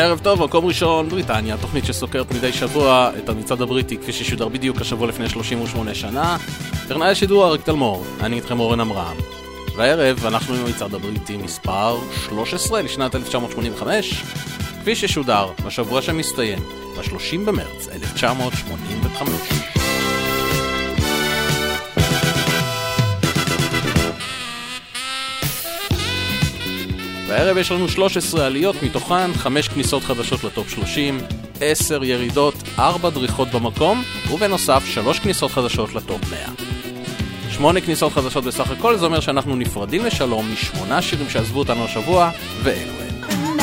ערב טוב, מקום ראשון, בריטניה, תוכנית שסוקרת מדי שבוע את המצעד הבריטי כפי ששודר בדיוק השבוע לפני 38 שנה. טכנאי השידור אריק תלמור, אני איתכם אורן עמרם. והערב אנחנו עם המצעד הבריטי מספר 13 לשנת 1985, כפי ששודר בשבוע שמסתיים, ב-30 במרץ 1985. והערב יש לנו 13 עליות, מתוכן 5 כניסות חדשות לטופ 30, 10 ירידות, 4 דריכות במקום, ובנוסף 3 כניסות חדשות לטופ 100. 8 כניסות חדשות בסך הכל, זה אומר שאנחנו נפרדים לשלום משמונה שירים שעזבו אותנו השבוע, ואלו הם.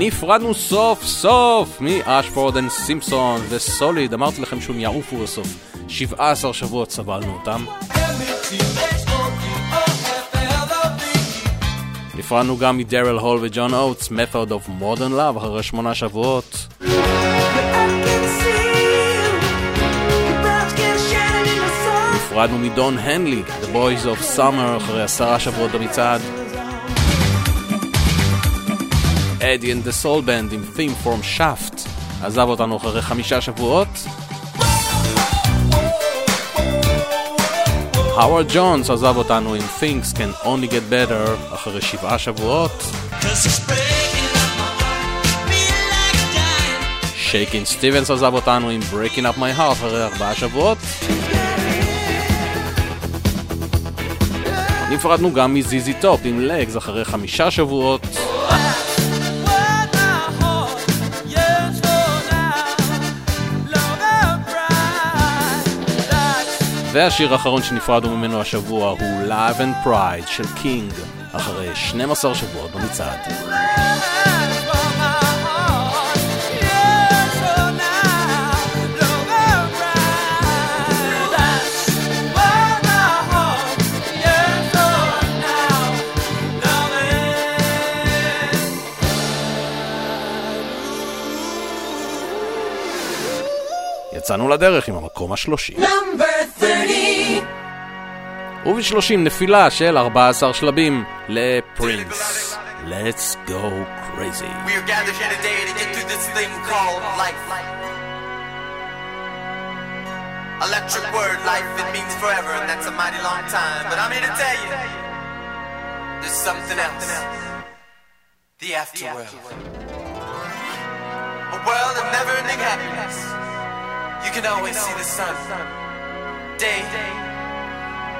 נפרדנו סוף סוף מ Ashford and Simpson ו Solid, אמרתי לכם שהם יעופו בסוף. 17 שבועות סבלנו אותם. נפרדנו גם מדרל הול וג'ון אוטס, Method of Modern Love, אחרי שמונה שבועות. נפרדנו מדון הנלי, The Boys of Summer, אחרי עשרה שבועות במצעד. אדי and the Soul Band עם Theme from Shaft, עזב אותנו אחרי חמישה שבועות. האוורד ג'ונס עזב אותנו עם Things Can Only Get Better אחרי שבעה שבועות. שייקין סטיבנס עזב אותנו עם Breaking Up My Heart אחרי ארבעה שבועות. נפרדנו גם מ ZZ Top עם Legs אחרי חמישה שבועות. והשיר האחרון שנפרדנו ממנו השבוע הוא Live and Pride של קינג, אחרי 12 שבועות במצעד. יצאנו לדרך עם המקום השלושי. נאמבר וב-30 נפילה של 14 שלבים לפרינס. Let's go crazy. We are gathered here to get through this thing called life. Electric word life, it means forever, and that's a mighty long time. But I'm here to tell you, there's something else. The afterworld. A world of never-ending happiness. You can always see the sun. Day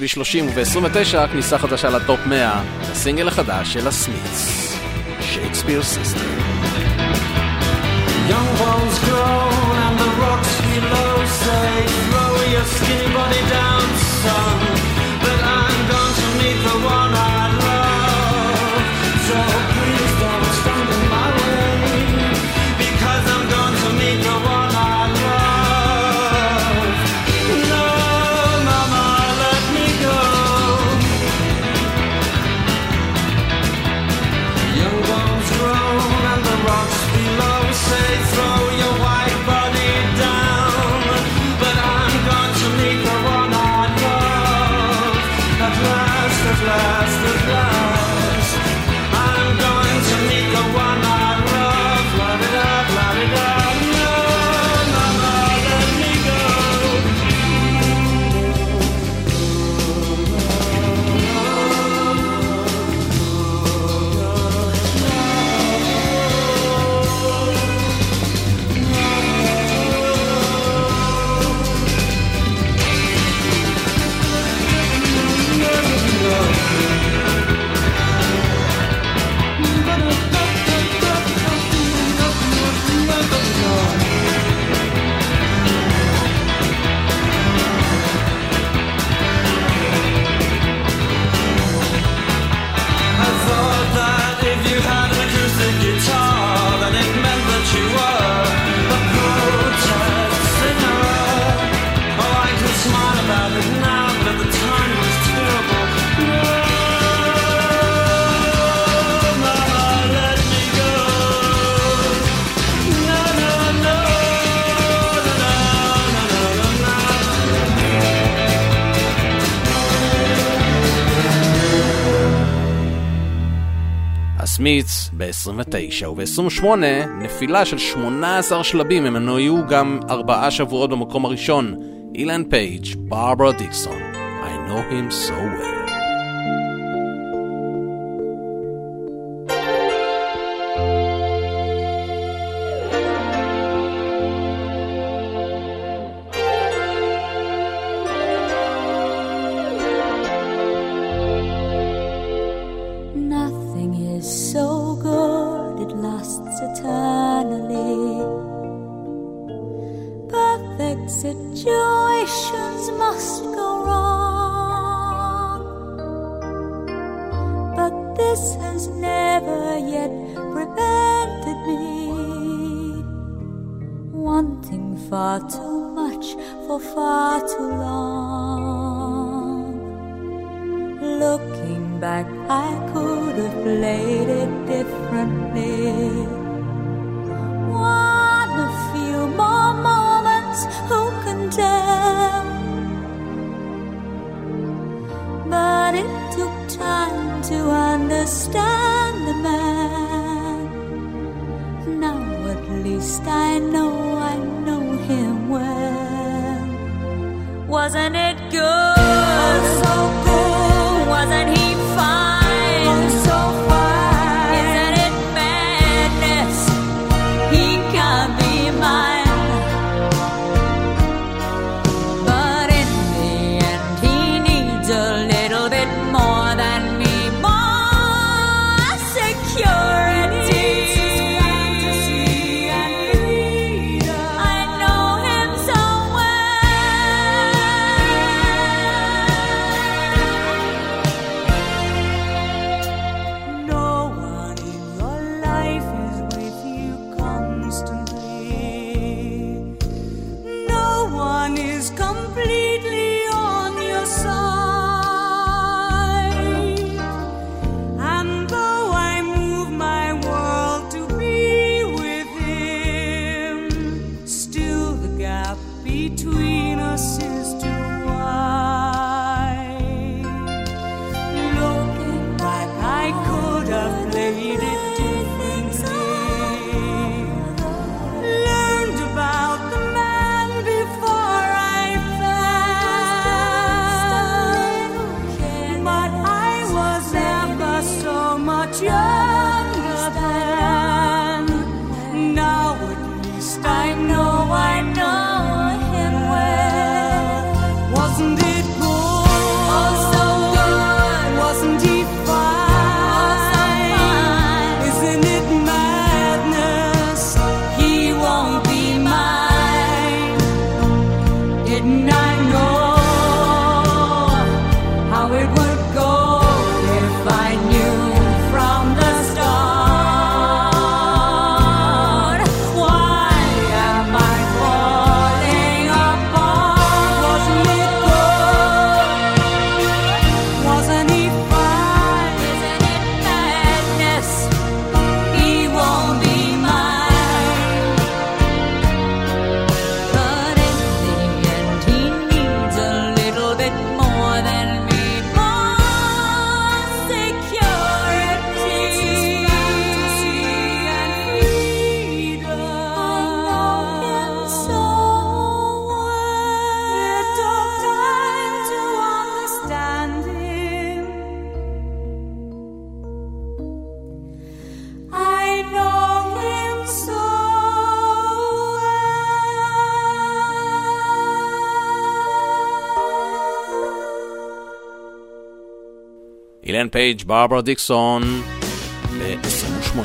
בכביש 30 וב-29 כניסה חדשה לטופ 100, הסינגל החדש של ה Smiths, Shakespeare's Sister. Young bones groan and the rocks below say, throw your skinny body down, son. המליץ ב-29 וב-28 נפילה של 18 שלבים הם לא היו גם ארבעה שבועות במקום הראשון אילן פייג', ברברה דיקסון, I know him so well. פייג', ברברה דיקסון ב-28.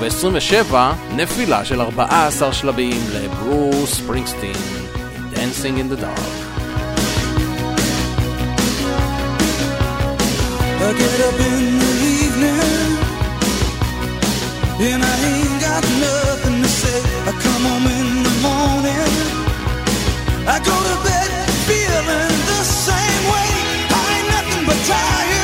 וב-27, נפילה של 14 שלבים לברוס ספרינגסטין, Dancing in the Dark. I get up in the evening And I ain't got nothing to say I come home in the morning I go to bed feeling the same way I ain't nothing but tired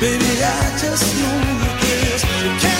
Baby, I just know you kiss. You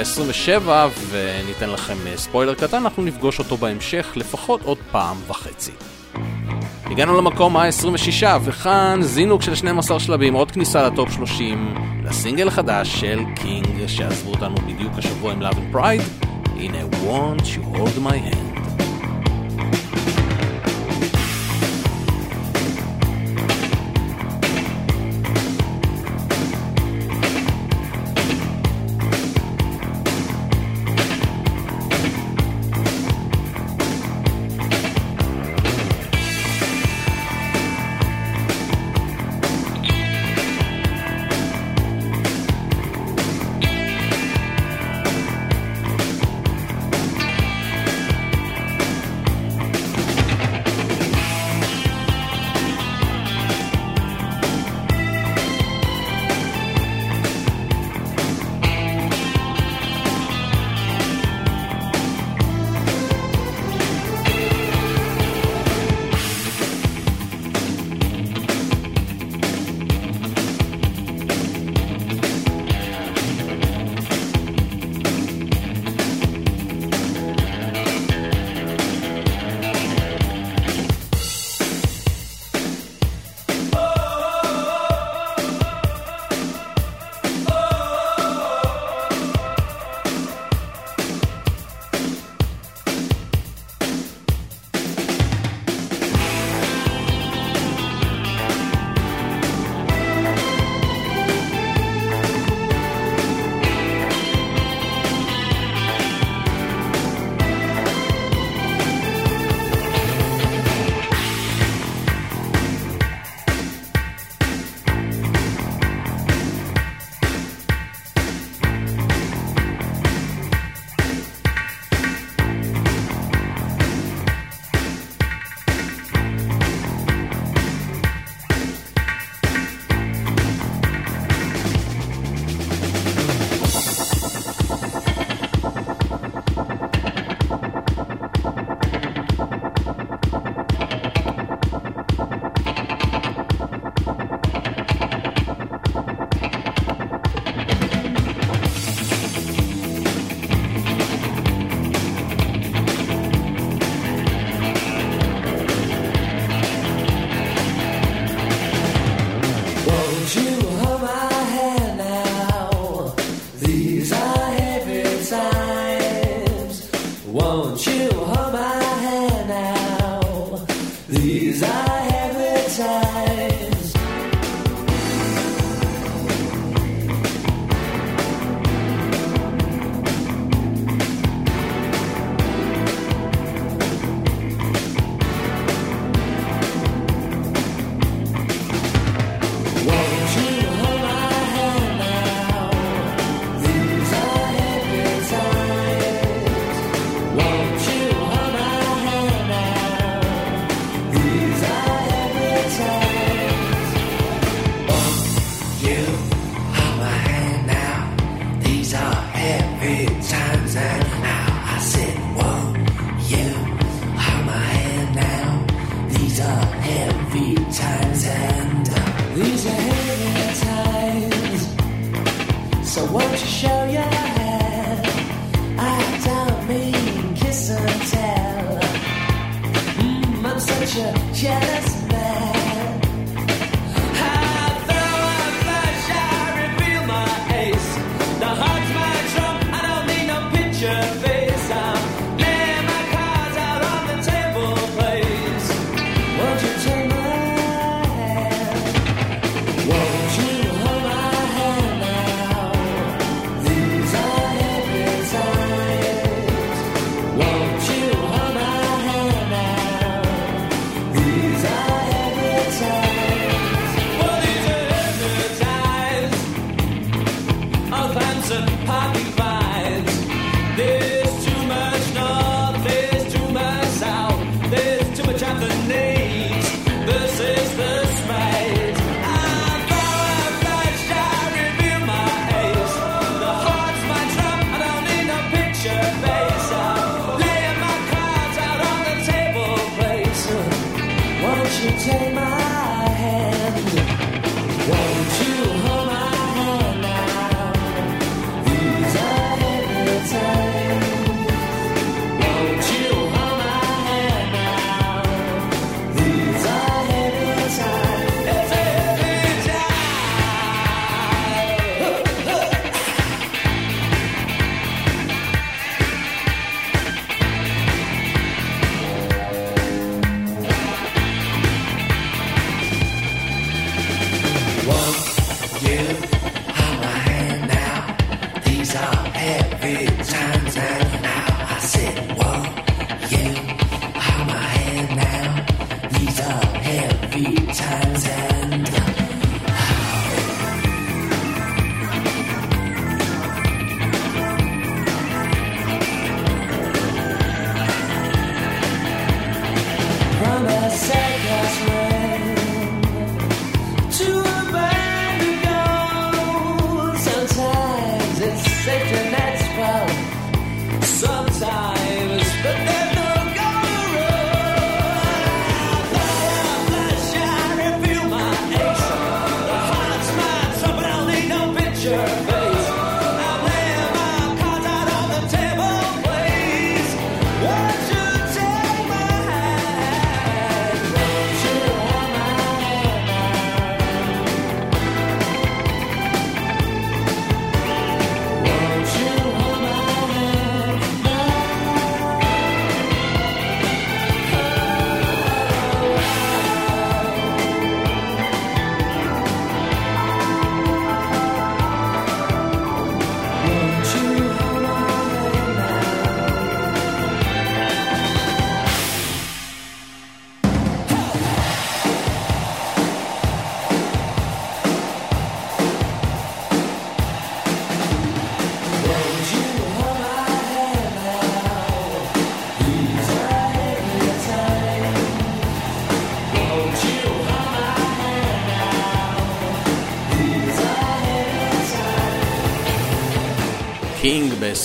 27, וניתן לכם אה, ספוילר קטן, אנחנו נפגוש אותו בהמשך לפחות עוד פעם וחצי. הגענו למקום ה-26, וכאן זינוק של 12 שלבים, עוד כניסה לטופ 30, לסינגל החדש של קינג, שעזבו אותנו בדיוק השבוע עם Love and Pride. הנה, Won't you hold my hand.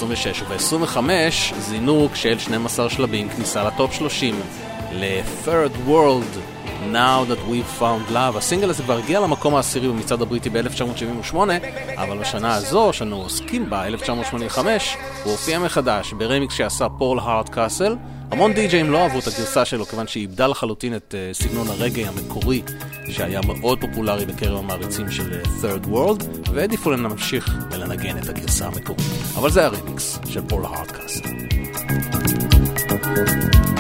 ב-26 וב-25 זינוק של 12 שלבים כניסה לטופ 30 ל- Third World Now That we Found Love. הסינגל הזה כבר הגיע למקום העשירי במצעד הבריטי ב-1978, אבל בשנה הזו, שאנו עוסקים בה, 1985, הוא הופיע מחדש ברמיקס שעשה פול הארדקאסל. המון די-ג'אים לא אהבו את הגרסה שלו, כיוון שהיא איבדה לחלוטין את אה, סגנון הרגאיי המקורי, שהיה מאוד פופולרי בקרב המעריצים של אה, Third World, והעדיפו להם להמשיך לנגן את הגרסה המקורית, אבל זה הרמיקס של פול הארדקאסט. thank you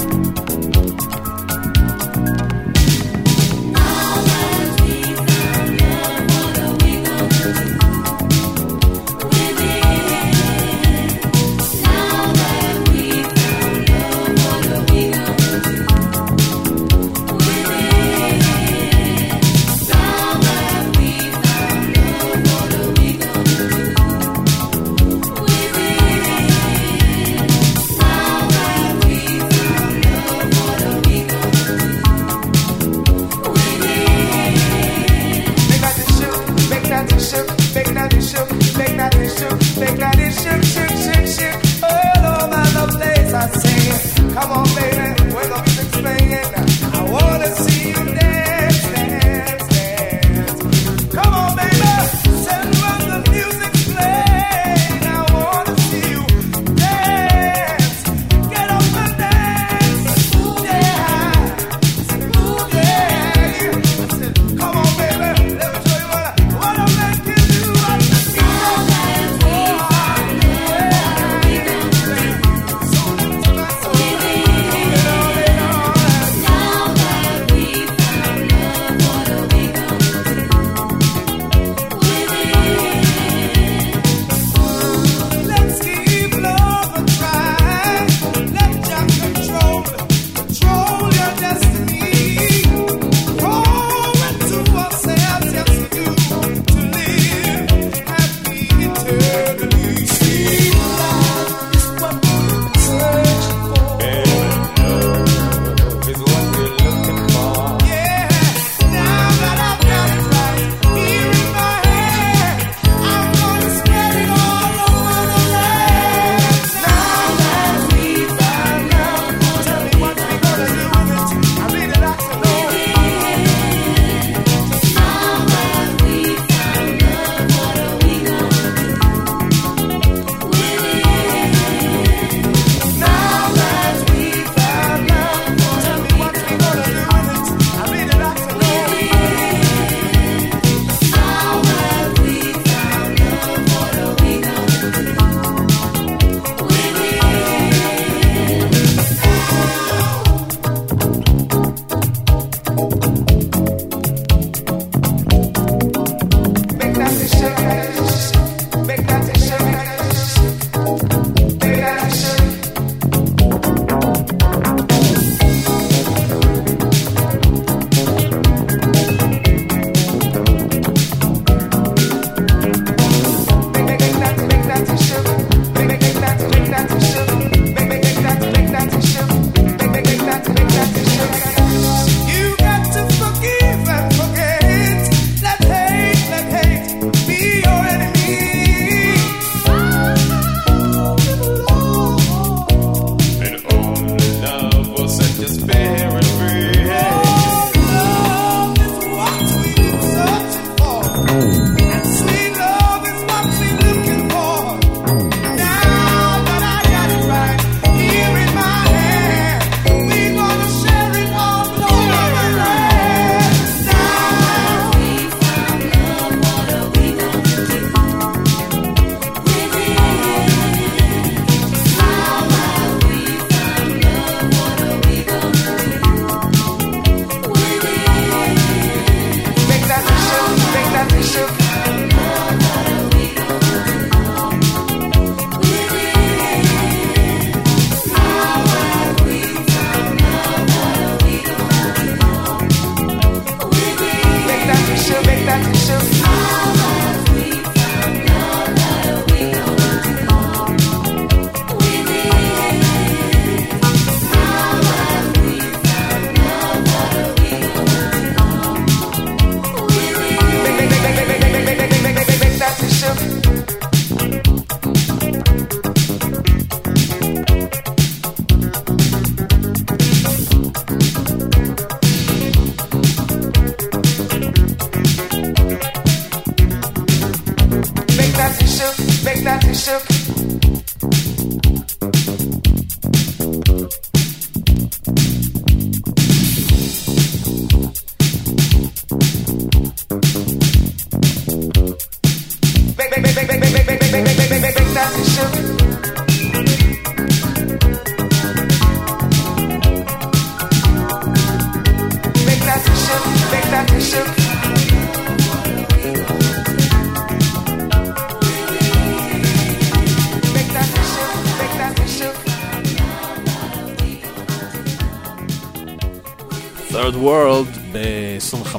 World ב-25.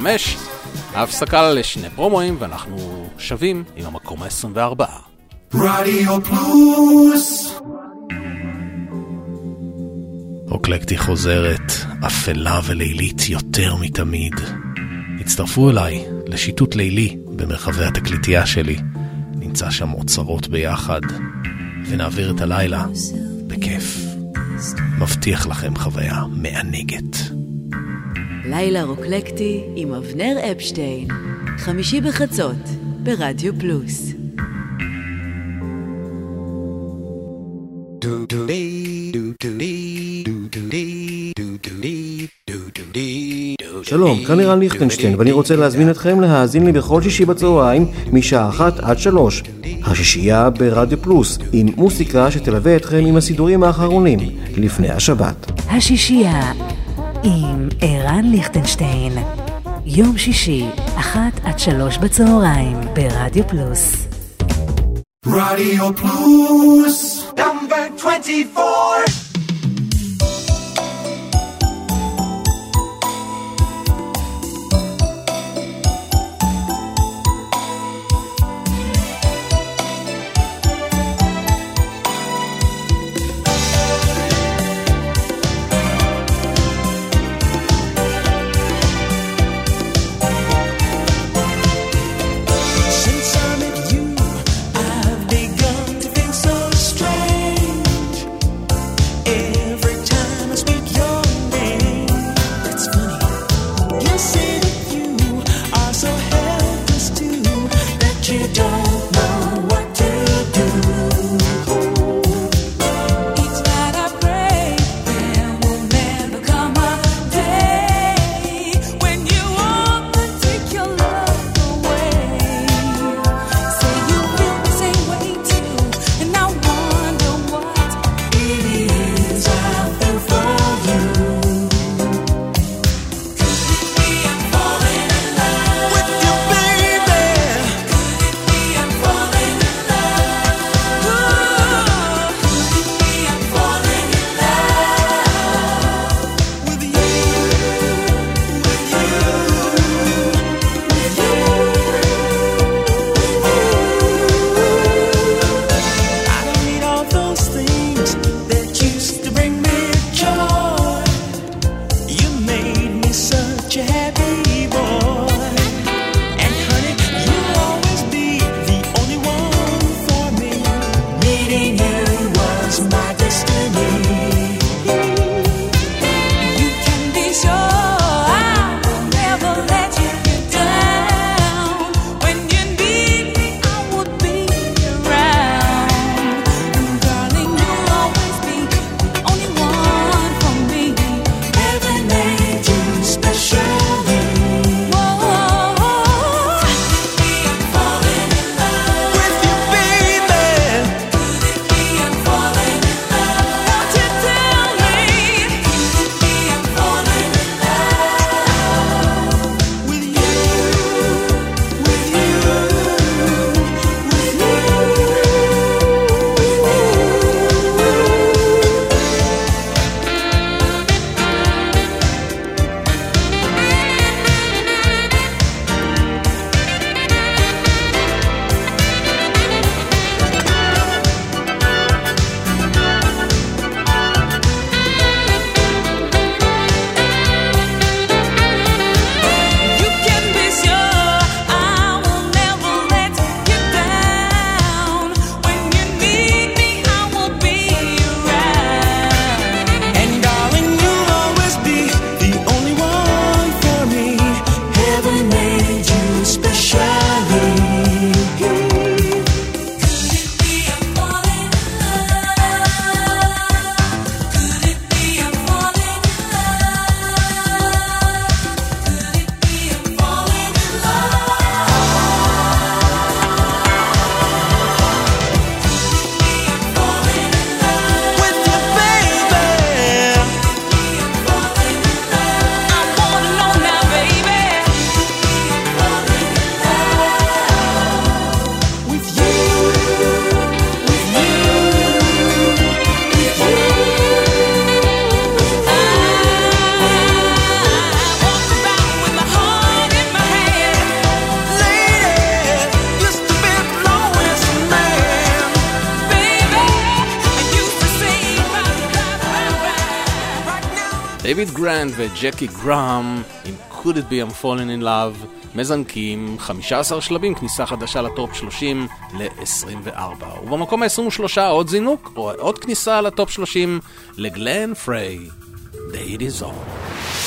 ההפסקה לשני פרומואים ואנחנו שווים עם המקום ה-24. רדיו פלוס אוקלקטי חוזרת, אפלה ולילית יותר מתמיד. הצטרפו אליי לשיטוט לילי במרחבי התקליטייה שלי. נמצא שם אוצרות ביחד, ונעביר את הלילה בכיף. מבטיח לכם חוויה מענגת. לילה רוקלקטי עם אבנר אפשטיין. חמישי בחצות, ברדיו פלוס. שלום, כאן ערן ליכטנשטיין, ואני רוצה להזמין אתכם להאזין לי בכל שישי בצהריים, משעה אחת עד שלוש. השישייה ברדיו פלוס, עם מוסיקה שתלווה אתכם עם הסידורים האחרונים, לפני השבת. השישייה עם ערן ליכטנשטיין. יום שישי, אחת עד שלוש בצהריים, ברדיו פלוס. רדיו פלוס נאמבר 24 דייוויד גרנט וג'קי גרהם עם could it be I'm falling in love מזנקים 15 שלבים כניסה חדשה לטופ 30 ל-24 ובמקום ה-23 עוד זינוק או עוד כניסה לטופ 30 לגלן פריי The Heat Is On.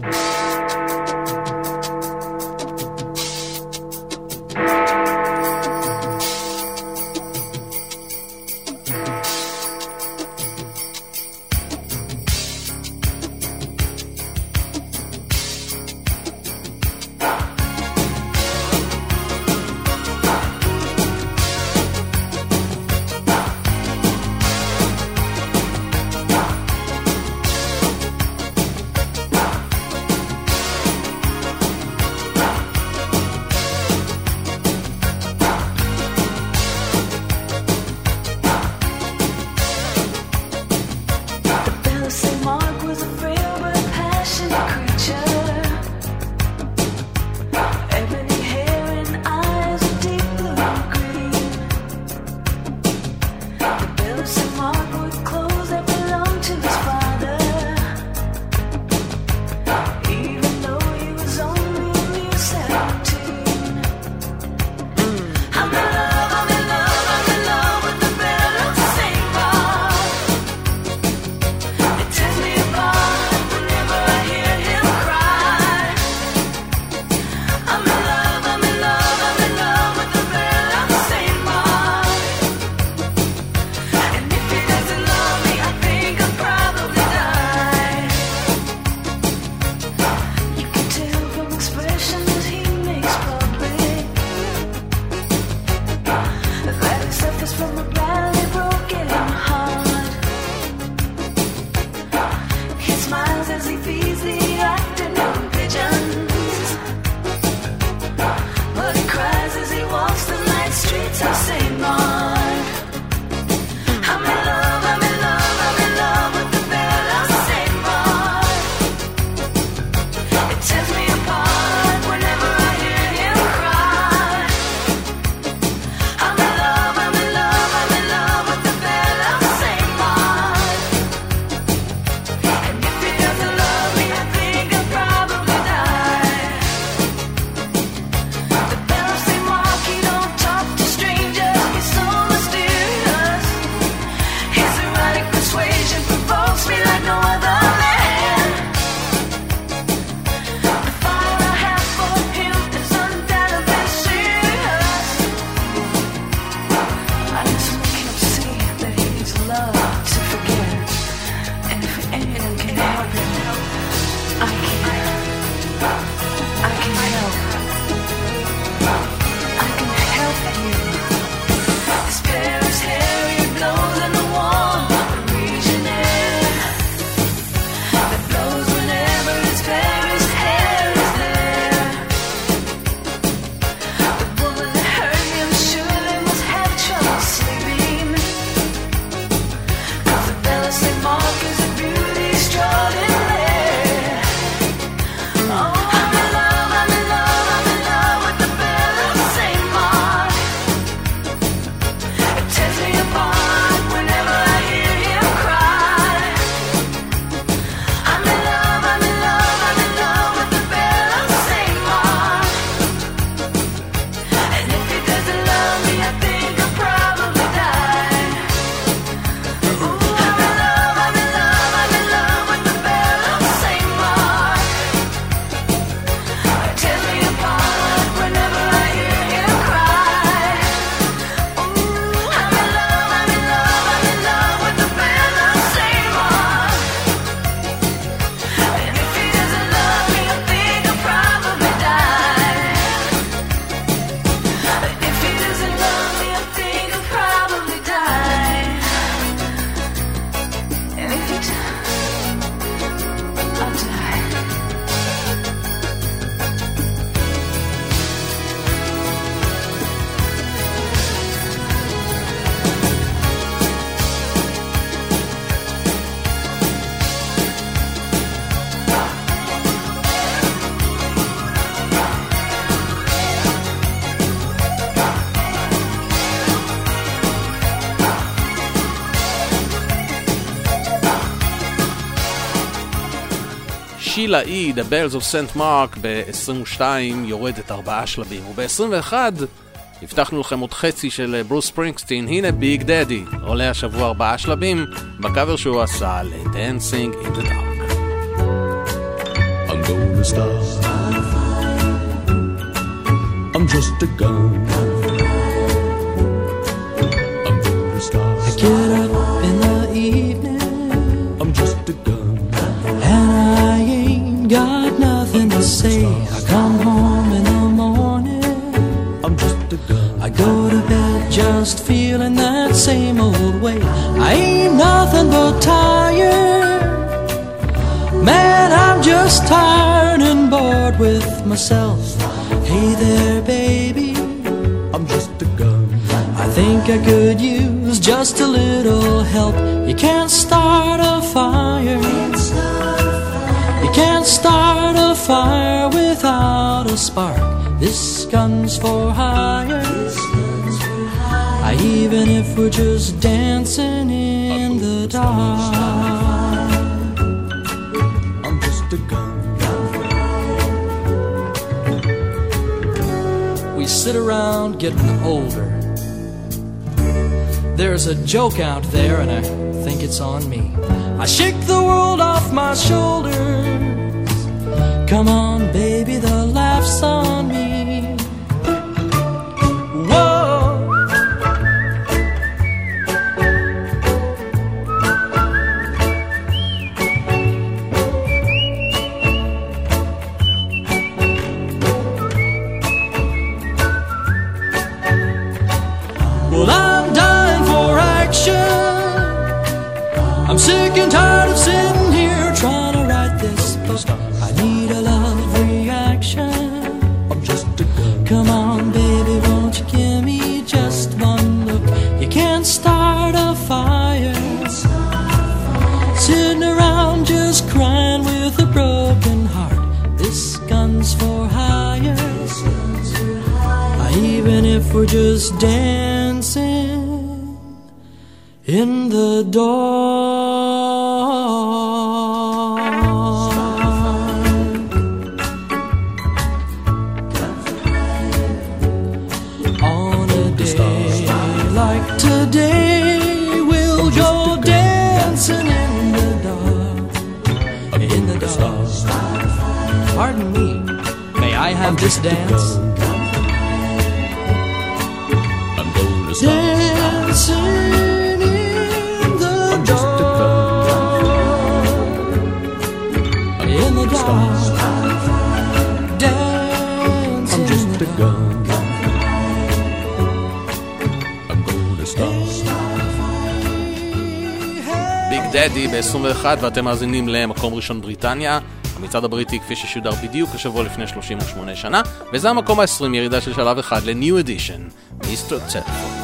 Bye. לאי, The Bells of St. Mark, ב-22 יורדת ארבעה שלבים, וב-21 הבטחנו לכם עוד חצי של אה, ברוס ספרינגסטין, הנה ביג דדי, עולה השבוע ארבעה שלבים, בקאבר שהוא עשה ל-Dancing in the Dark. I'm gonna stop. I'm just a gun. Say. I come home in the morning, I'm just a gun. I go to bed just feeling that same old way. I ain't nothing but tired. Man, I'm just tired and bored with myself. Hey there, baby. I'm just a gun. I think I could use just a little help. You can't start a fire. Can't start a fire without a spark. This gun's for hire. Even if we're just dancing in the dark. I'm just a gun. We sit around getting older. There's a joke out there, and I think it's on me. I shake the world off my shoulders. Come on, baby, the laugh's on me. 21 ואתם מאזינים למקום ראשון בריטניה. המצעד הבריטי כפי ששודר בדיוק השבוע לפני 38 שנה, וזה המקום ה-20 ירידה של שלב אחד לניו אדישן, מיסטר צטפון.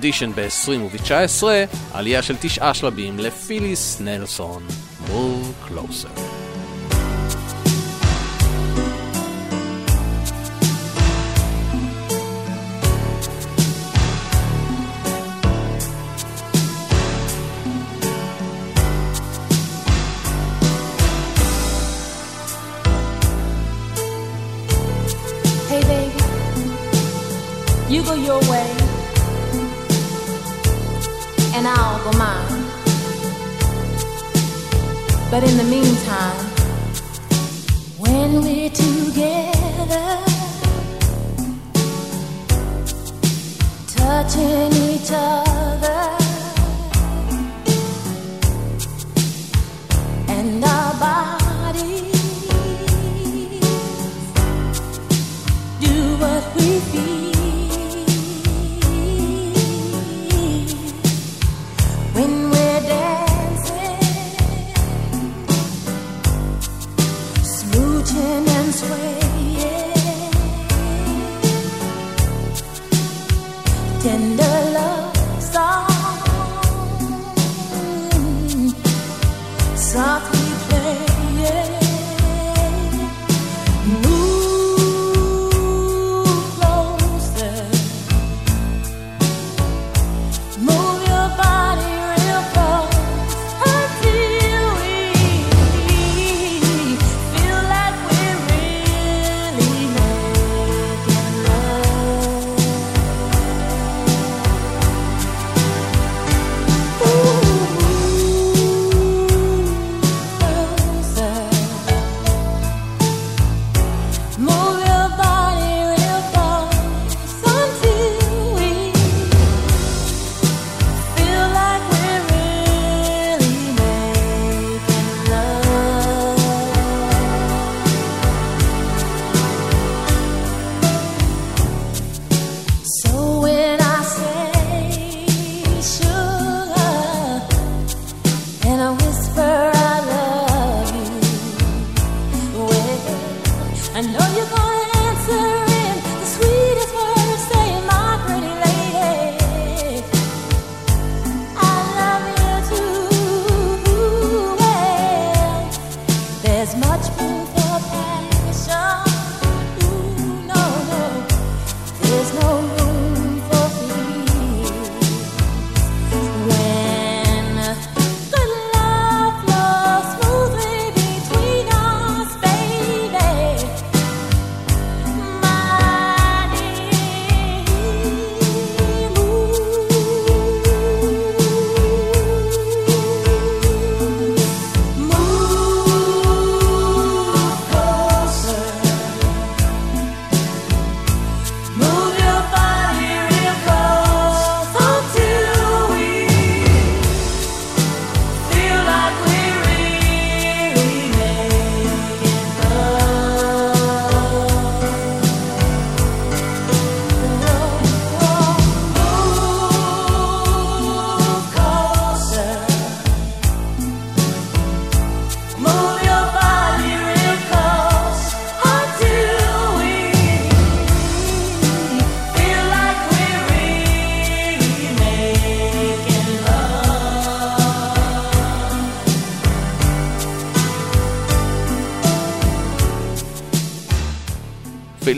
אדישן ב-2019, עלייה של תשעה שלבים לפיליס נלסון, מול קלוסר. of mine. But in the meantime, when we're together.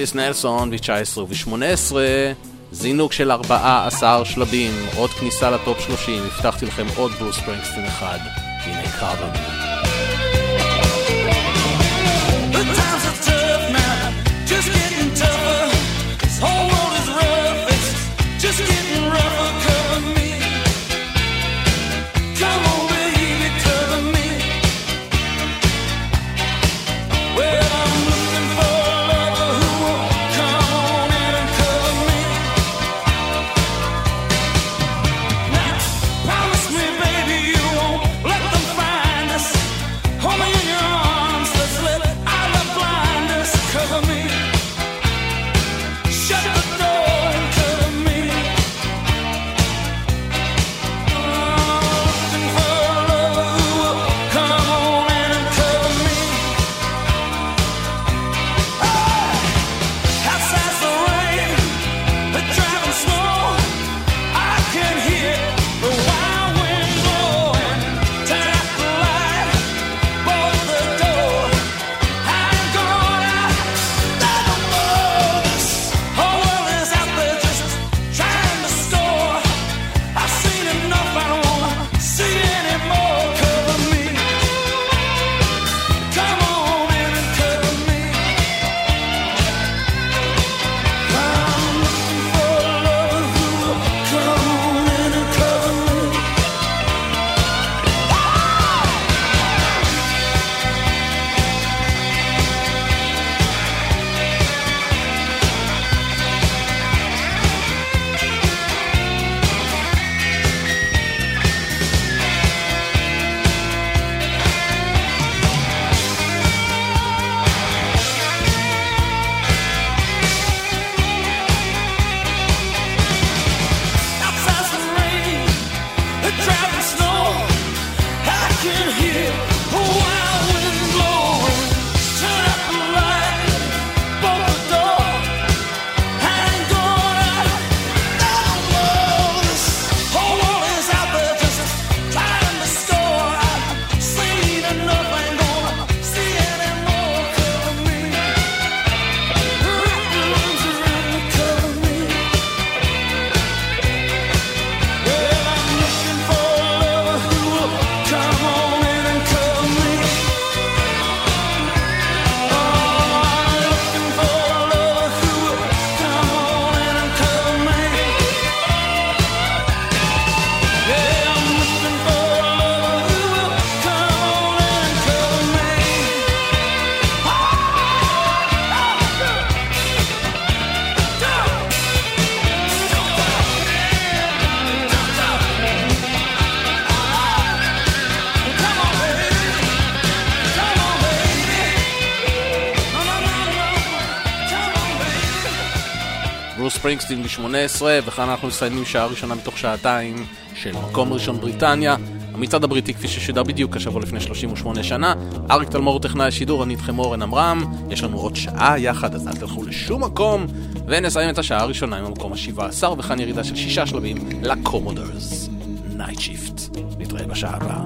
אליס נלסון ב-19 ו-18, זינוק של 14 שלבים, עוד כניסה לטופ 30, הבטחתי לכם עוד בוסט פרנקסטין אחד, הנה קרבמי. ספרינגסטין ב-18, וכאן אנחנו מסיימים שעה ראשונה מתוך שעתיים של מקום ראשון בריטניה. המצעד הבריטי כפי ששודר בדיוק השבוע לפני 38 שנה. אריק תלמור טכנאי השידור, אני איתכם אורן עמרם. יש לנו עוד שעה יחד, אז אל תלכו לשום מקום. ונסיים את השעה הראשונה עם המקום ה-17, וכאן ירידה של שישה שלבים לקומודורס. Nightshift. נתראה בשעה הבאה.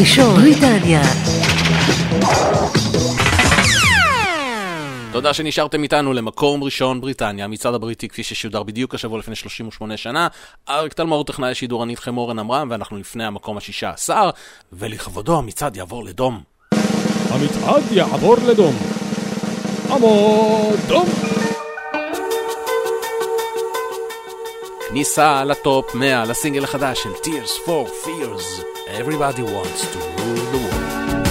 ראשון, בריטניה. תודה שנשארתם איתנו למקום ראשון בריטניה, המצעד הבריטי כפי ששודר בדיוק השבוע לפני 38 שנה. אריק תלמור טכנאי שידור הנית איתכם אורן עמרם ואנחנו לפני המקום השישה עשר, ולכבודו המצעד יעבור לדום. המצעד יעבור לדום. עמוד דום. כניסה לטופ 100 לסינגל החדש של Tears for Fears. everybody wants to rule the world.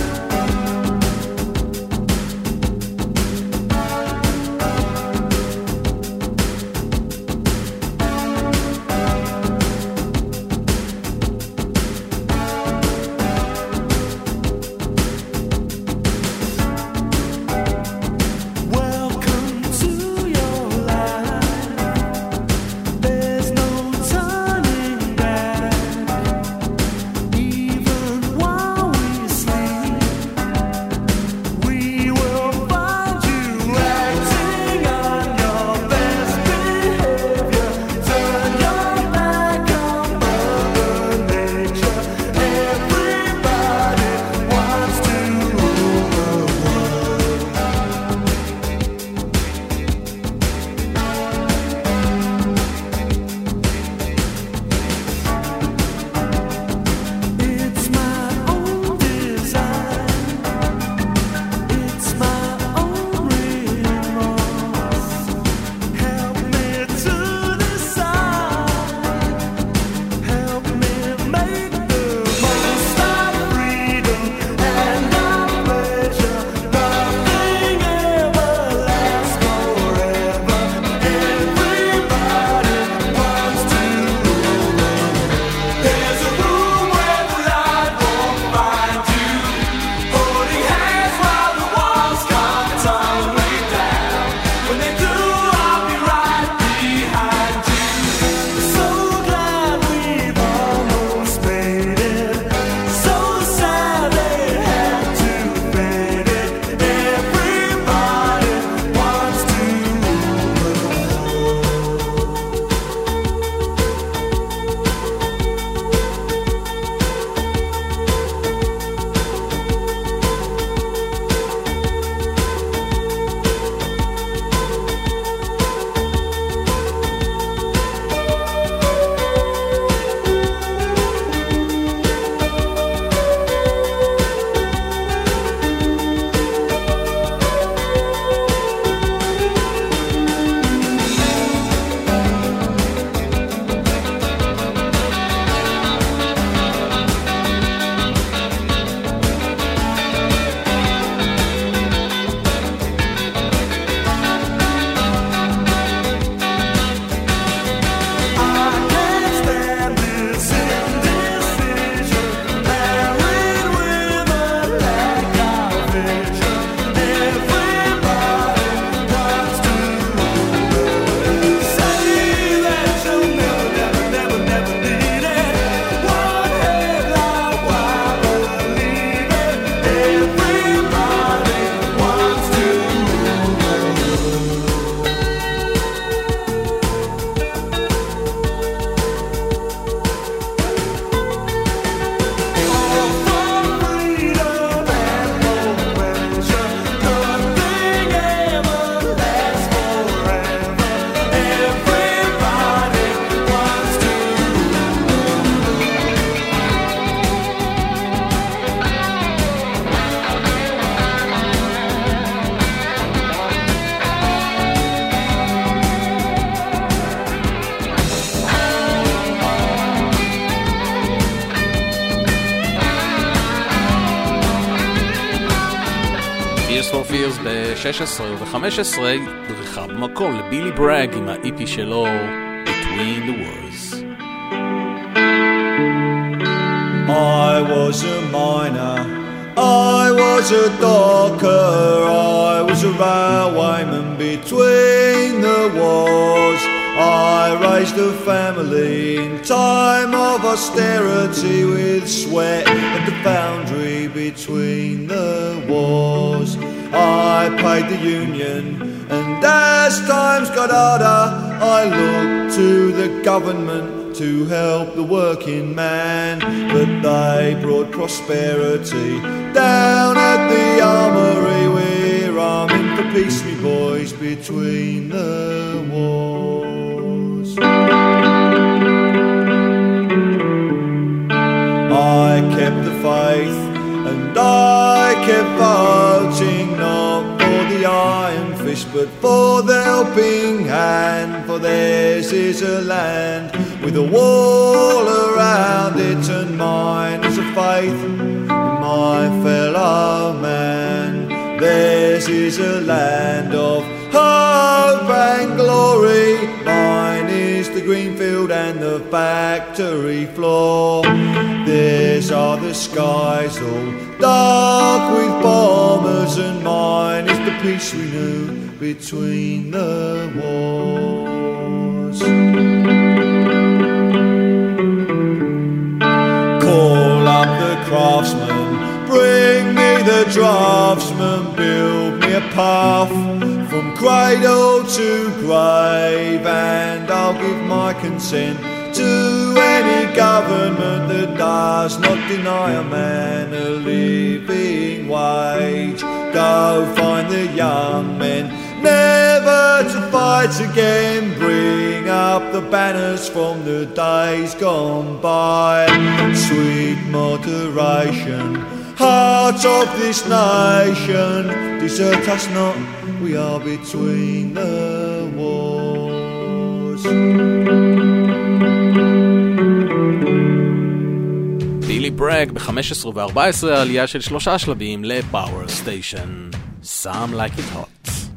ב-16 וב-15 דריכה במקום לבילי ברג עם ה-EP שלו Between the Wars. I was a miner, I was a docker, I was a railwayman between the wars. I raised a family in time of austerity with sweat at the foundry between the wars. I paid the union, and as times got harder, I looked to the government to help the working man, but they brought prosperity down at the armory. We're arming for peace, me boys, between the wars. I kept the faith and I kept voting the iron fist but for the helping hand for theirs is a land with a wall around it and mine is a faith in my fellow man. Theirs is a land of hope and glory the green field and the factory floor. Theirs are the skies all dark with bombers and mine is the peace we knew between the wars. Call up the craftsman bring me the draftsman build me a path from cradle to grave and I'll give my consent to any government that does not deny a man a living wage. Go find the young men, never to fight again. Bring up the banners from the days gone by. Sweet moderation, heart of this nation, desert us not, we are between the wars. בילי ברג ב-15 ו-14 עלייה של שלושה שלבים לפאוור סטיישן. Some like it hot.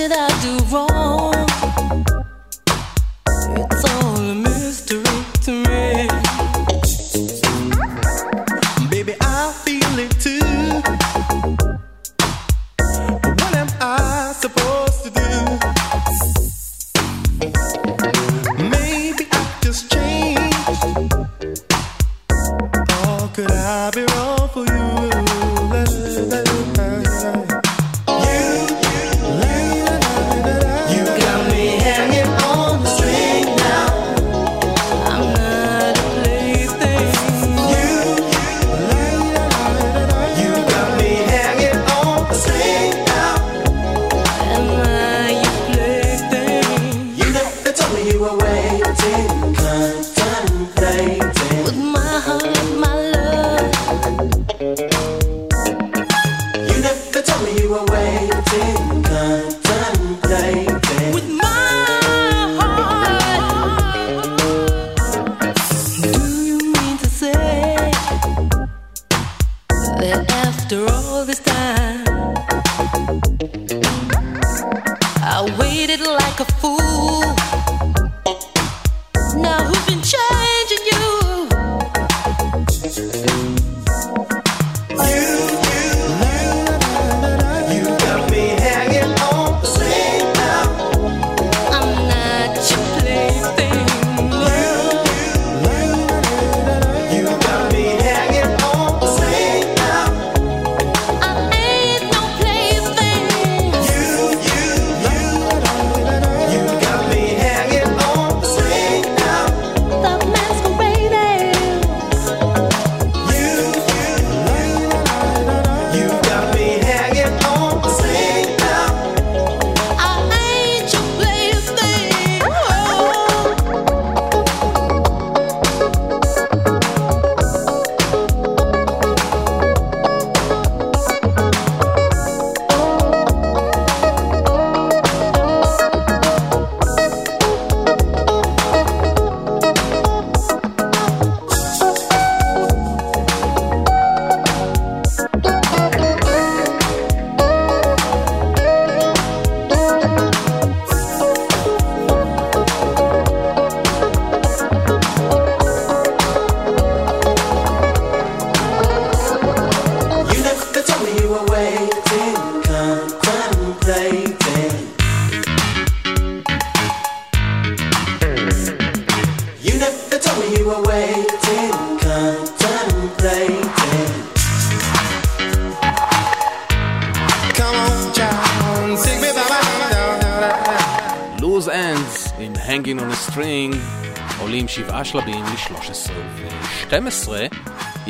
Did I do wrong?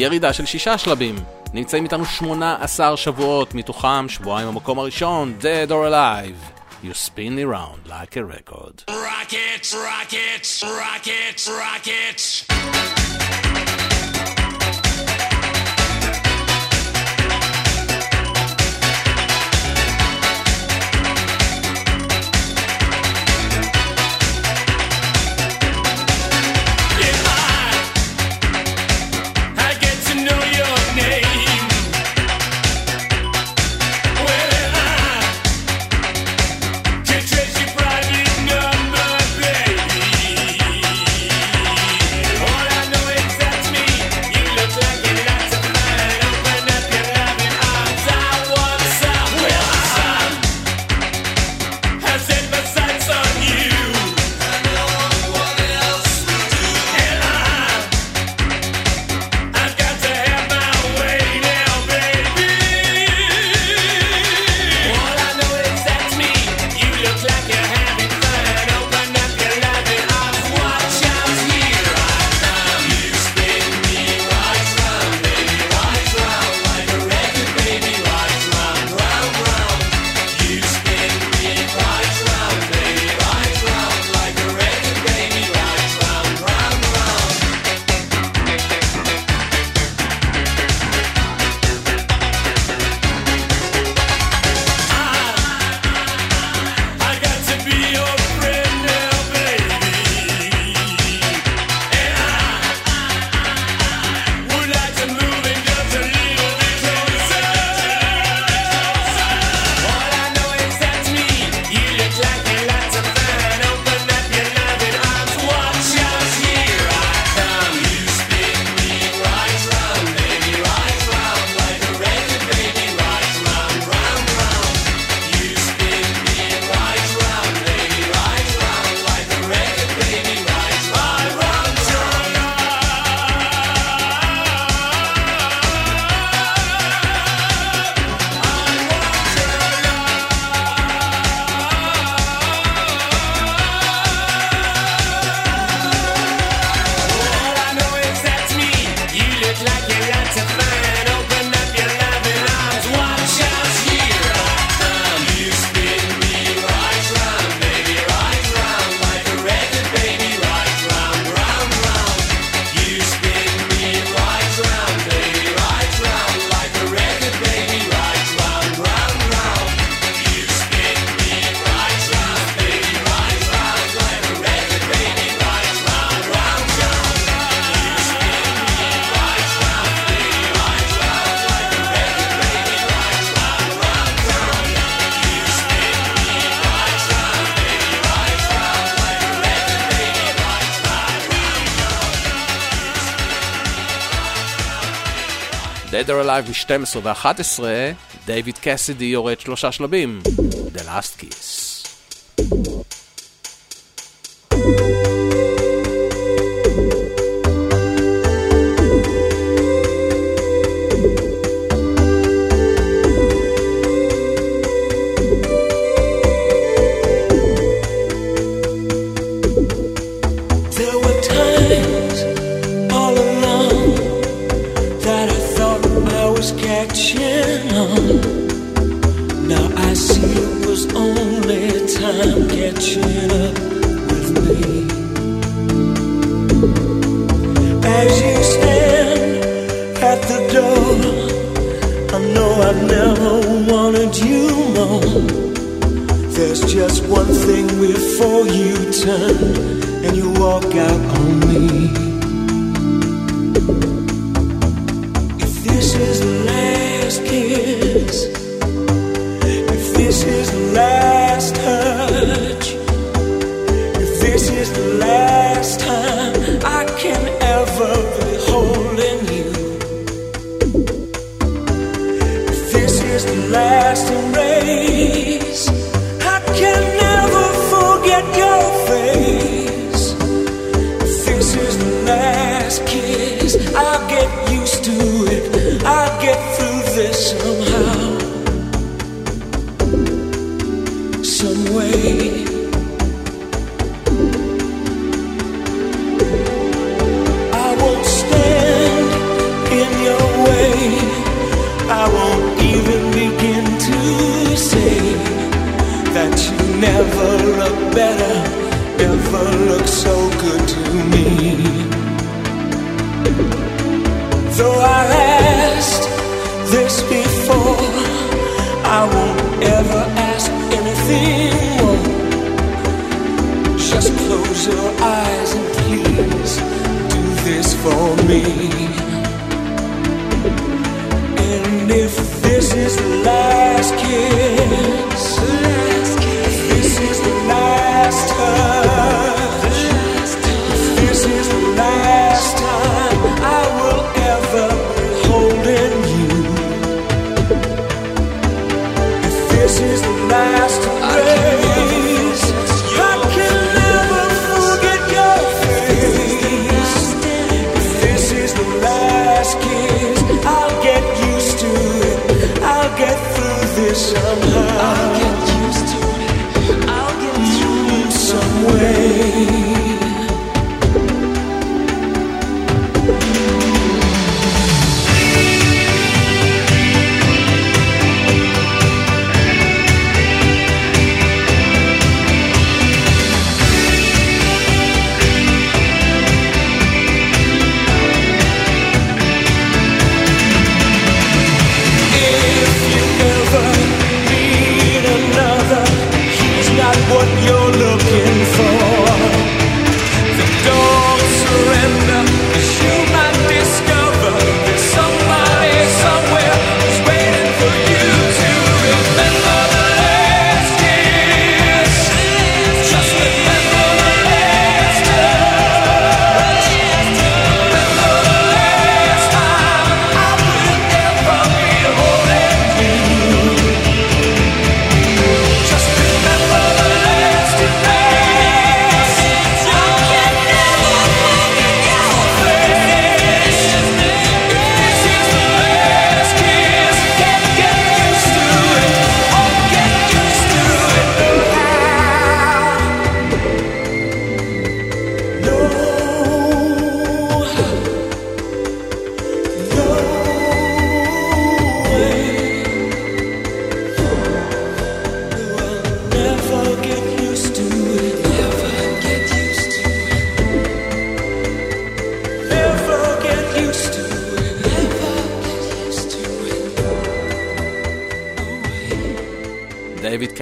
ירידה של שישה שלבים. נמצאים איתנו 18 שבועות, מתוכם שבועיים במקום הראשון, Dead or Alive. You spin me round like a record. Rockets, rockets, rockets, rockets. Dead or Alive מ-12 ו-11, דייוויד קסידי יורד שלושה שלבים, The Last Kid.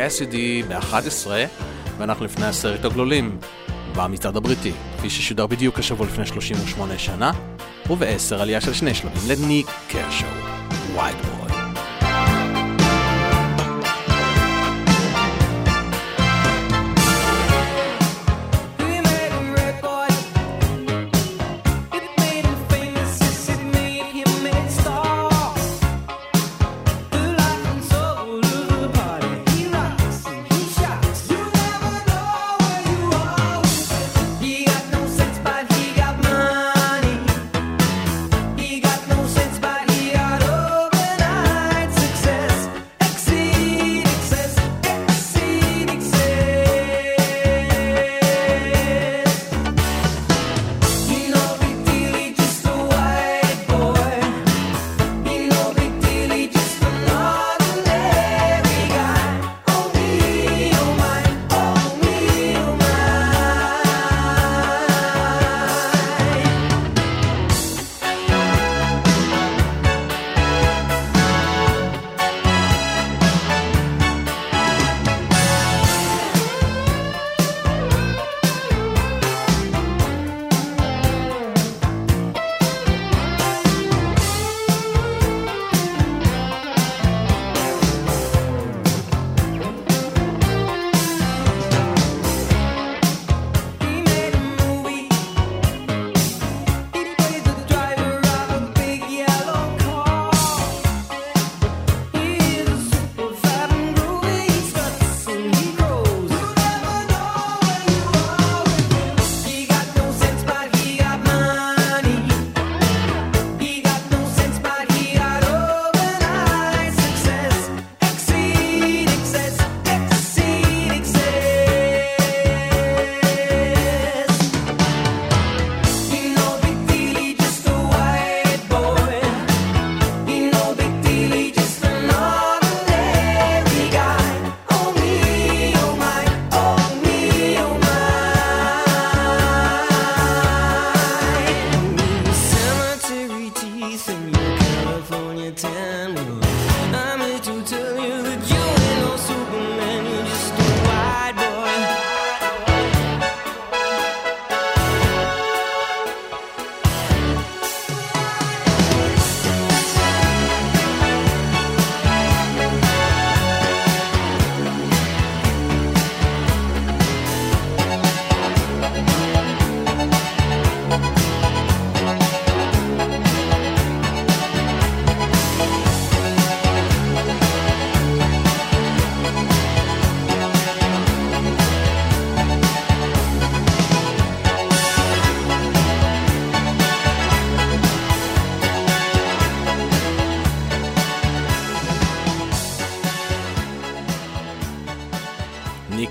קסידי ב-11, ואנחנו לפני הסרט הגלולים, במצעד הבריטי, כפי ששודר בדיוק השבוע לפני 38 שנה, וב-10 עלייה של שני שלבים לניק קרשו.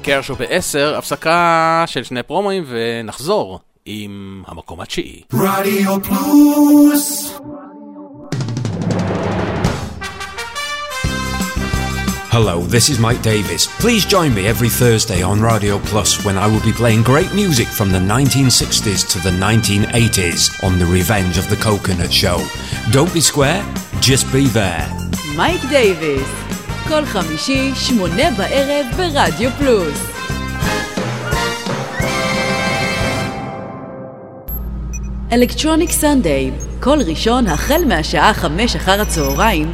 קרשו ב-10, הפסקה של שני פרומואים ונחזור עם המקום התשיעי. רדיו פלוס Hello, this is Mike Davis. Please join me every Thursday on Radio Plus when I will be playing great music from the 1960s to the 1980s on The Revenge of the Coconut Show. Don't be square, just be there. מייק דייוויס, כל חמישי, שמונה בערב ברדיו פלוס. אלקטרוניק סנדיי, כל ראשון החל מהשעה חמש אחר הצהריים,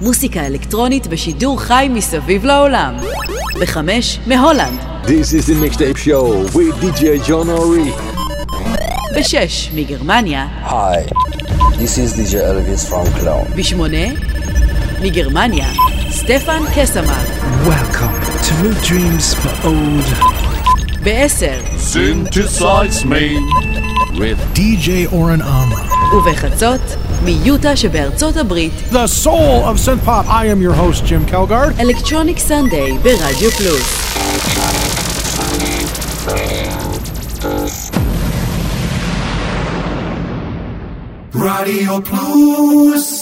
מוסיקה אלקטרונית בשידור חי מסביב לעולם. בחמש, מהולנד. This is the mixtape show with DJ John Ori. בשש, מגרמניה. Hi, this is DJ Elvis from Cologne. בשמונה, מגרמניה, סטפן קסמן. Welcome to New Dreams for Old. בעשר, Synthesize me with DJ Oren Amram. ובחצות, מיוטה שבארצות הברית, The soul of synth pop. I am your host, Jim Kelgard. אלקטרוניק סנדיי ברדיו פלוס. רדיו פלוס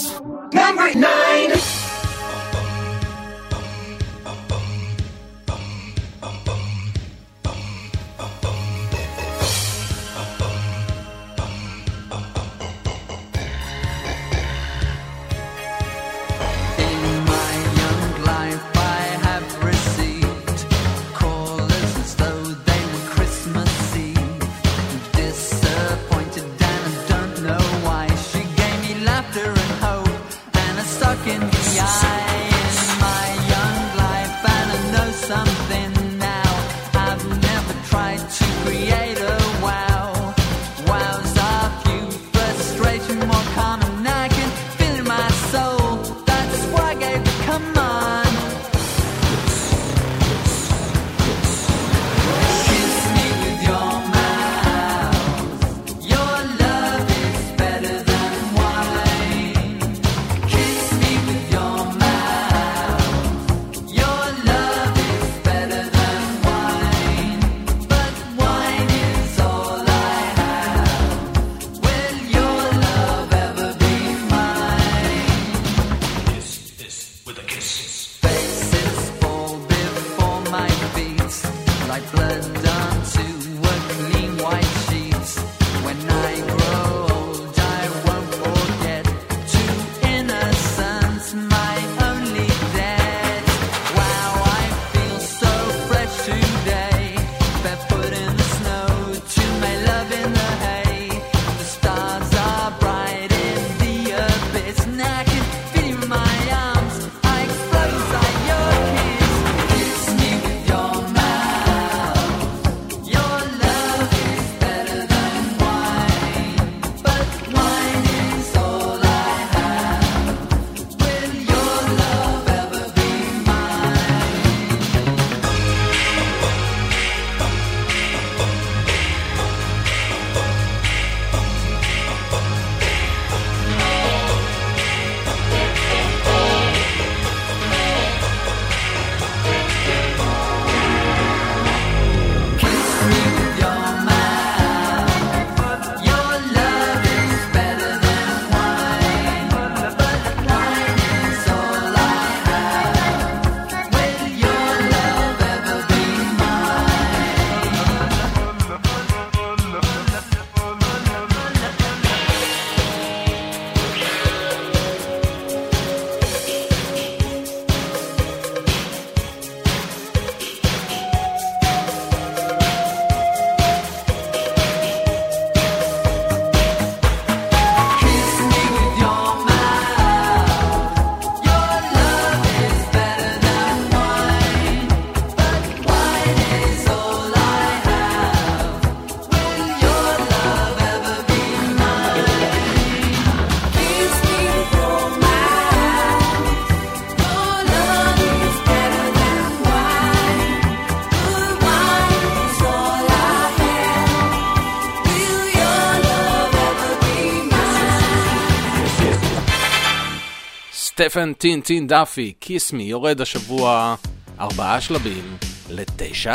סטפן טין טין דאפי, כיס מי, יורד השבוע ארבעה שלבים לתשע,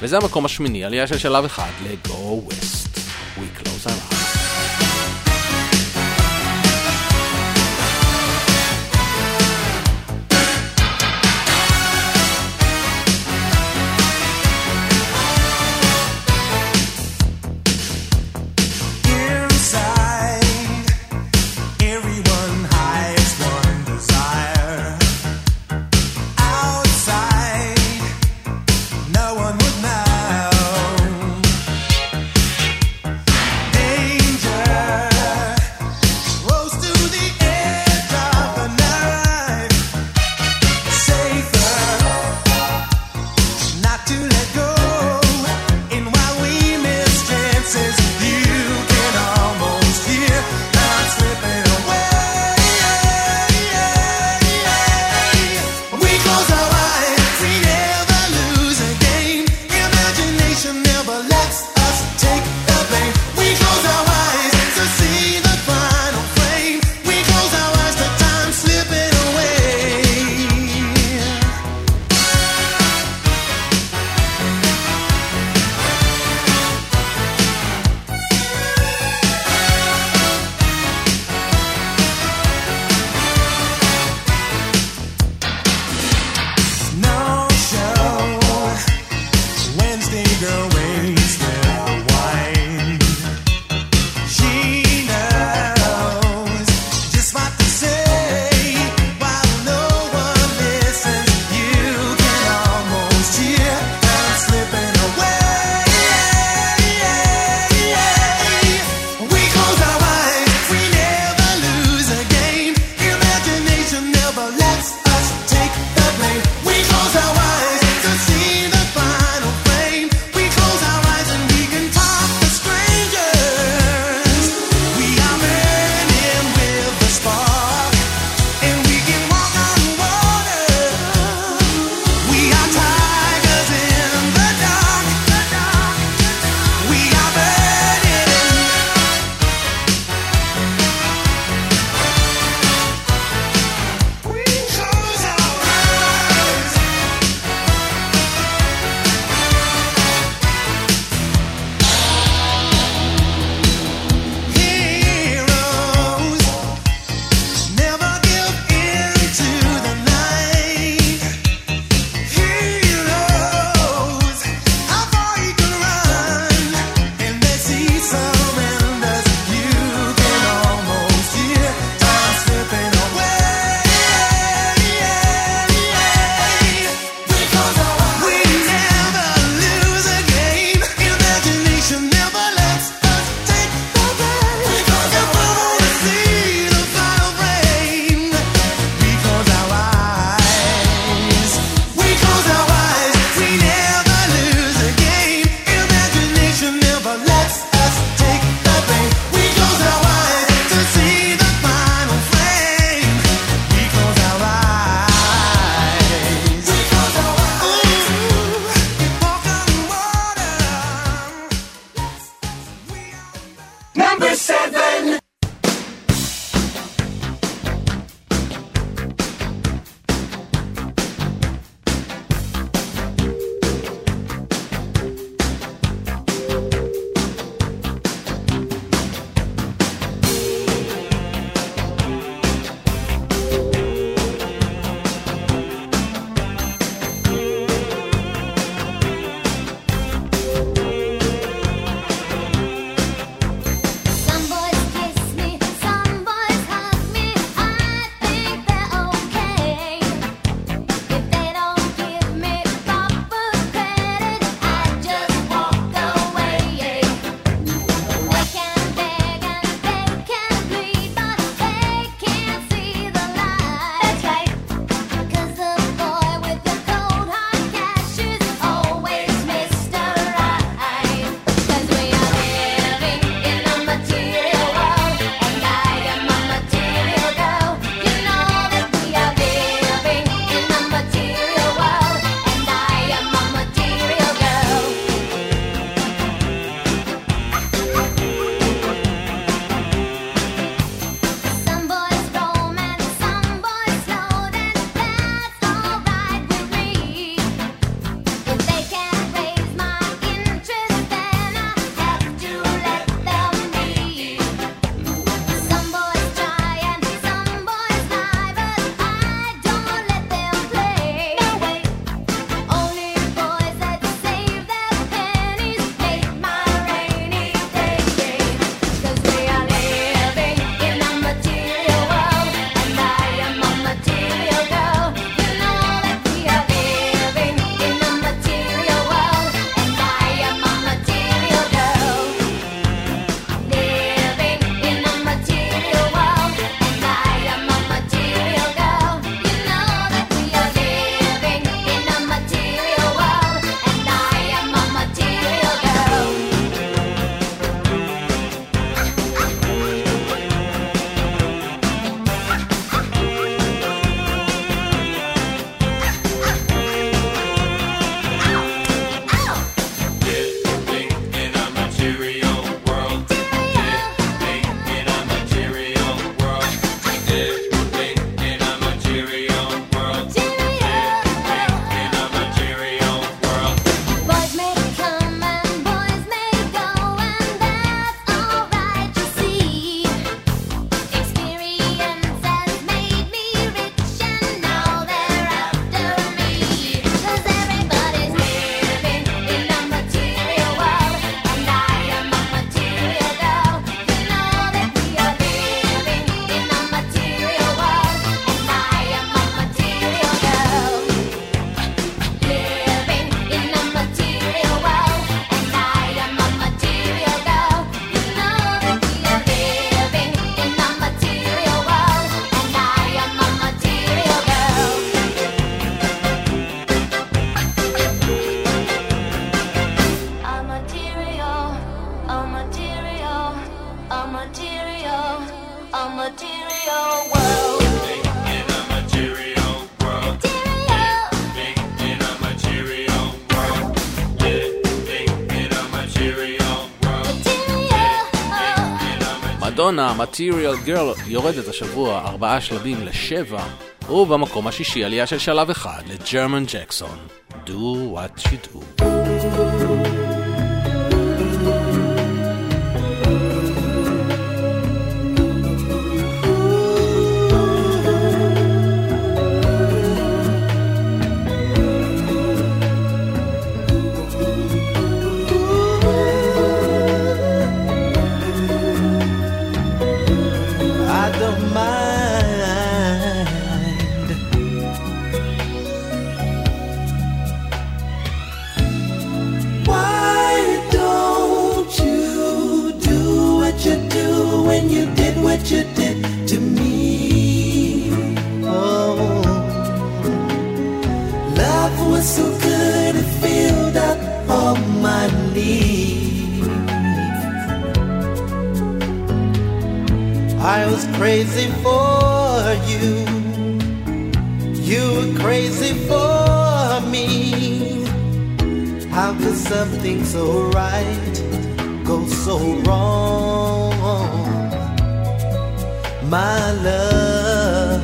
וזה המקום השמיני, עלייה של שלב אחד ל-Go מדונה, Material Girl, יורדת השבוע ארבעה שלבים לשבע, ובמקום השישי עלייה של שלב אחד לג'רמן ג'קסון. Do what My love,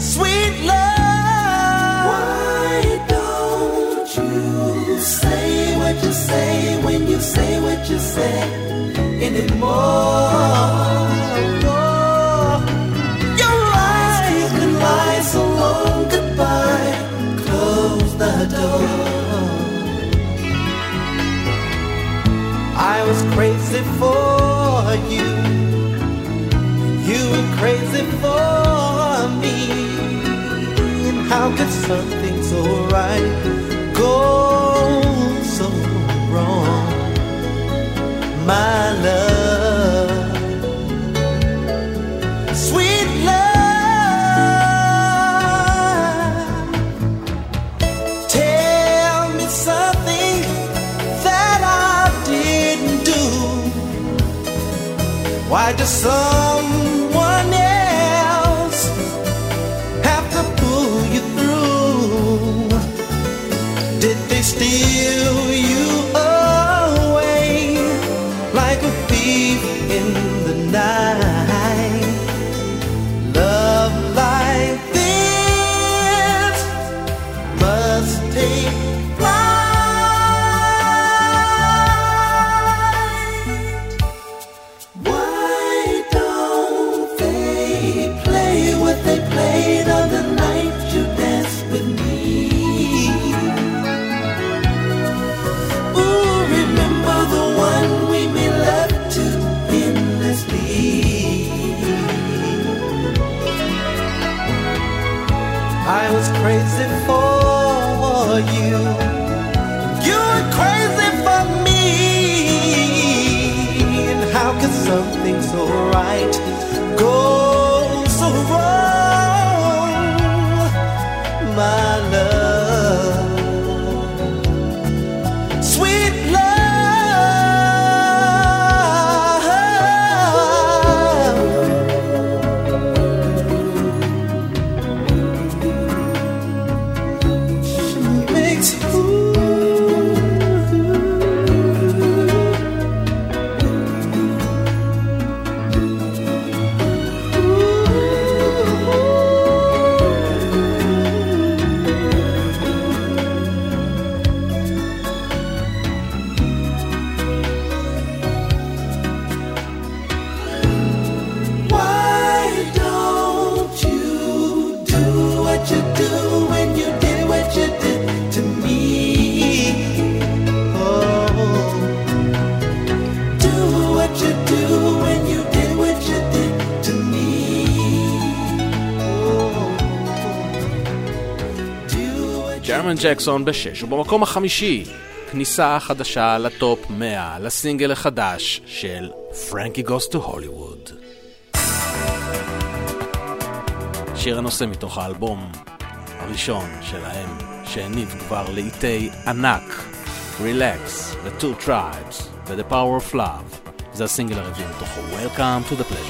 sweet love. Why don't you say what you say when you say what you say anymore? How could something so right go so wrong? My love, sweet love. Tell me something that I didn't do. Why does someone ג'קסון בשש, ובמקום החמישי, כניסה חדשה לטופ 100, לסינגל החדש של פרנקי גוס טו הוליווד. שיר הנושא מתוך האלבום הראשון שלהם, שהניב כבר לעיתי ענק, Relax, The Two Tribes ו-The Power of Love. זה הסינגל הרביעי מתוכו, Welcome to the Pleasure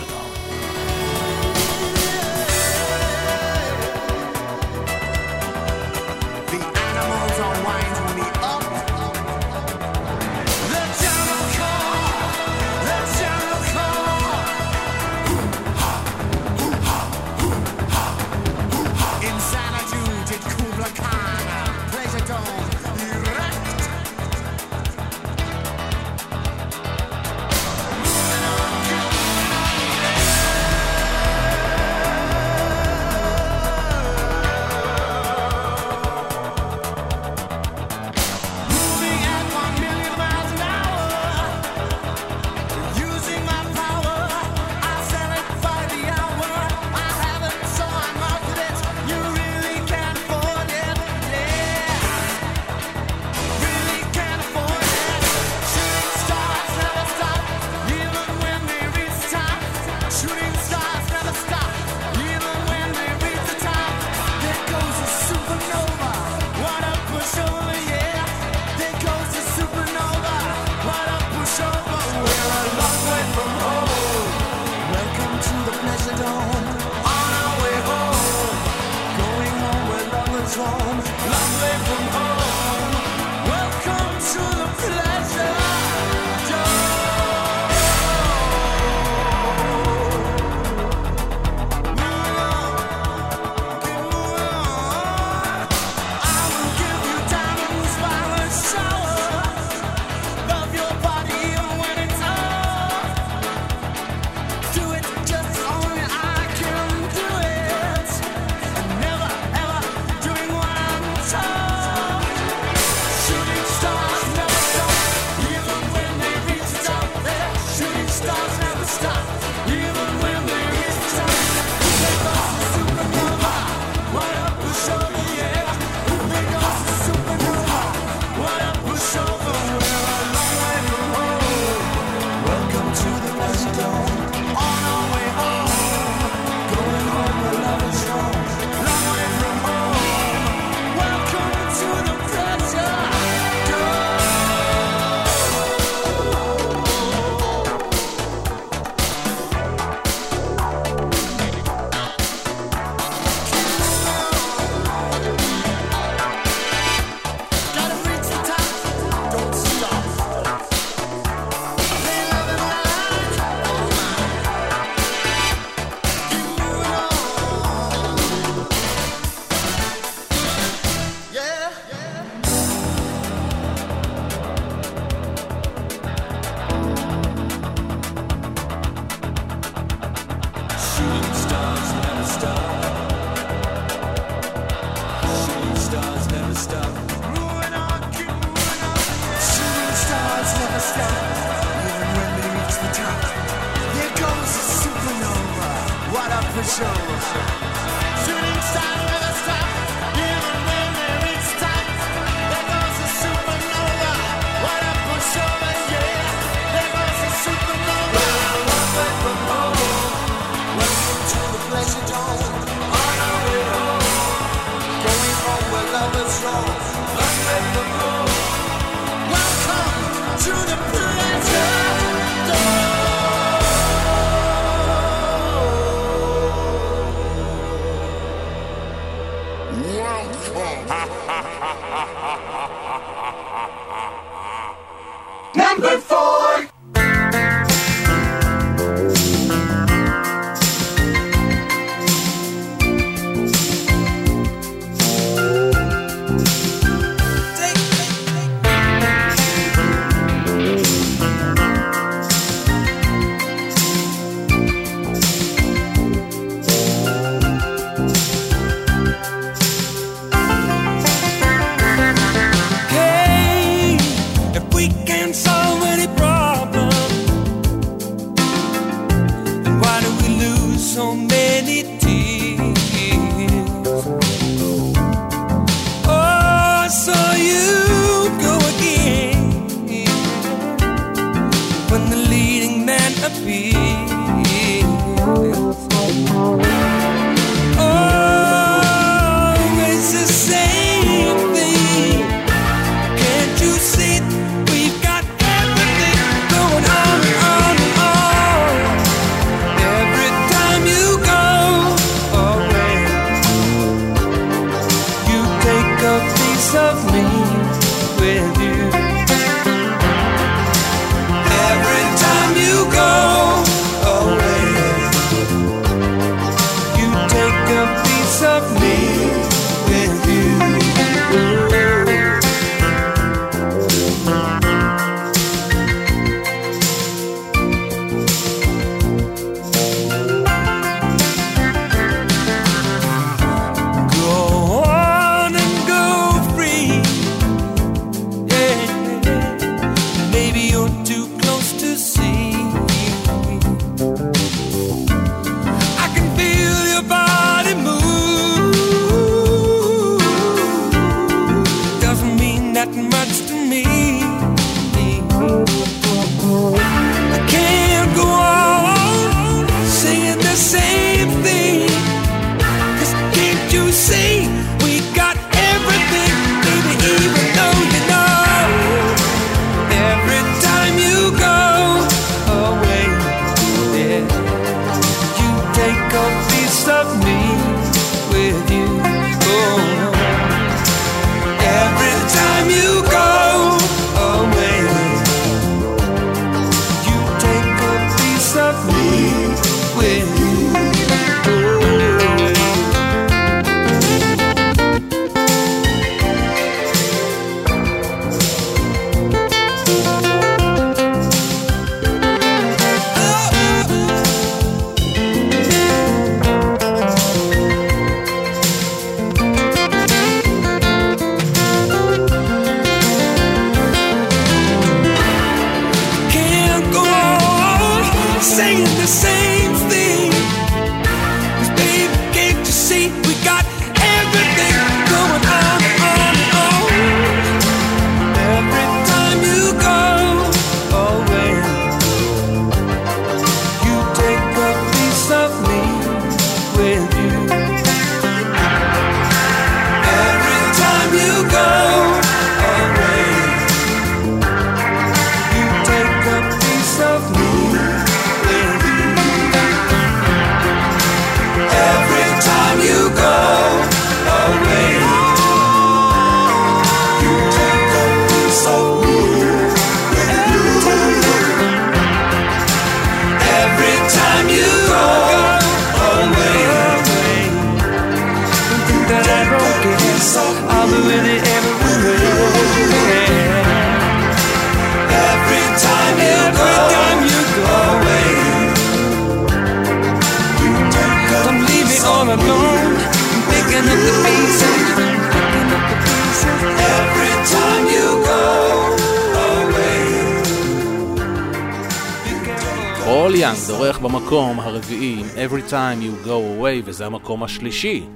וזה המקום השלישי.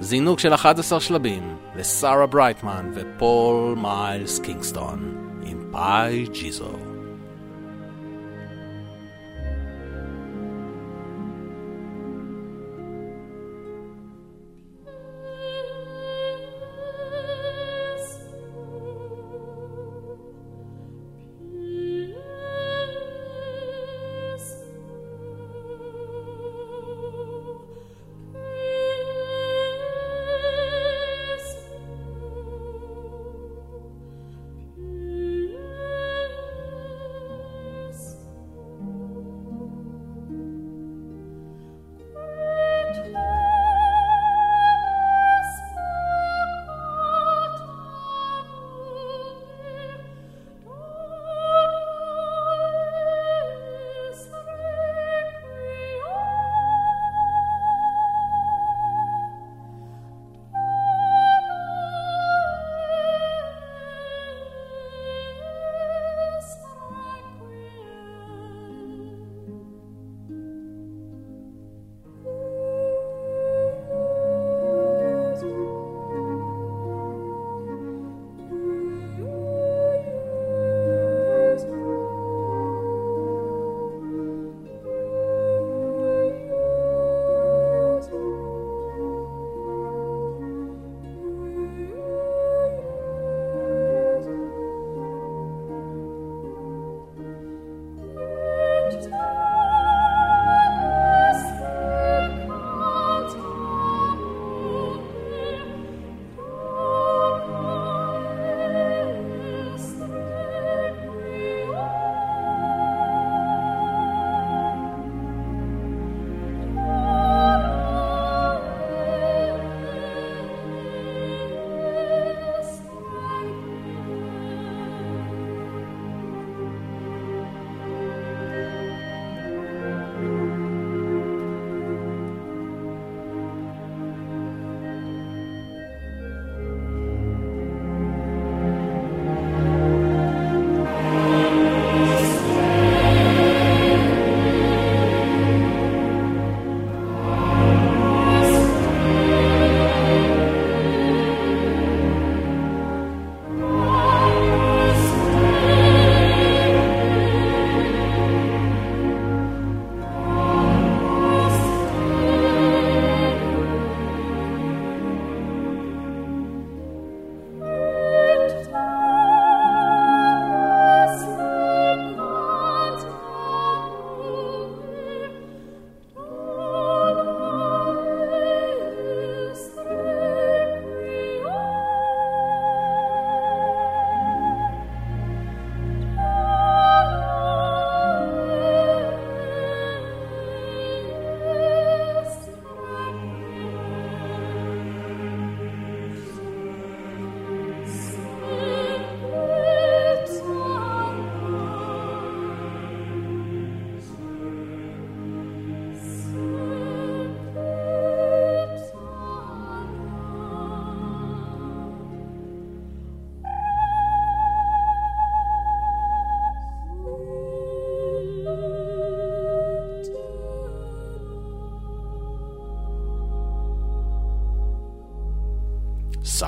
זינוק של 11 שלבים לסארה ברייטמן ופול מיילס קינגסטון עם פאי ג'יזו.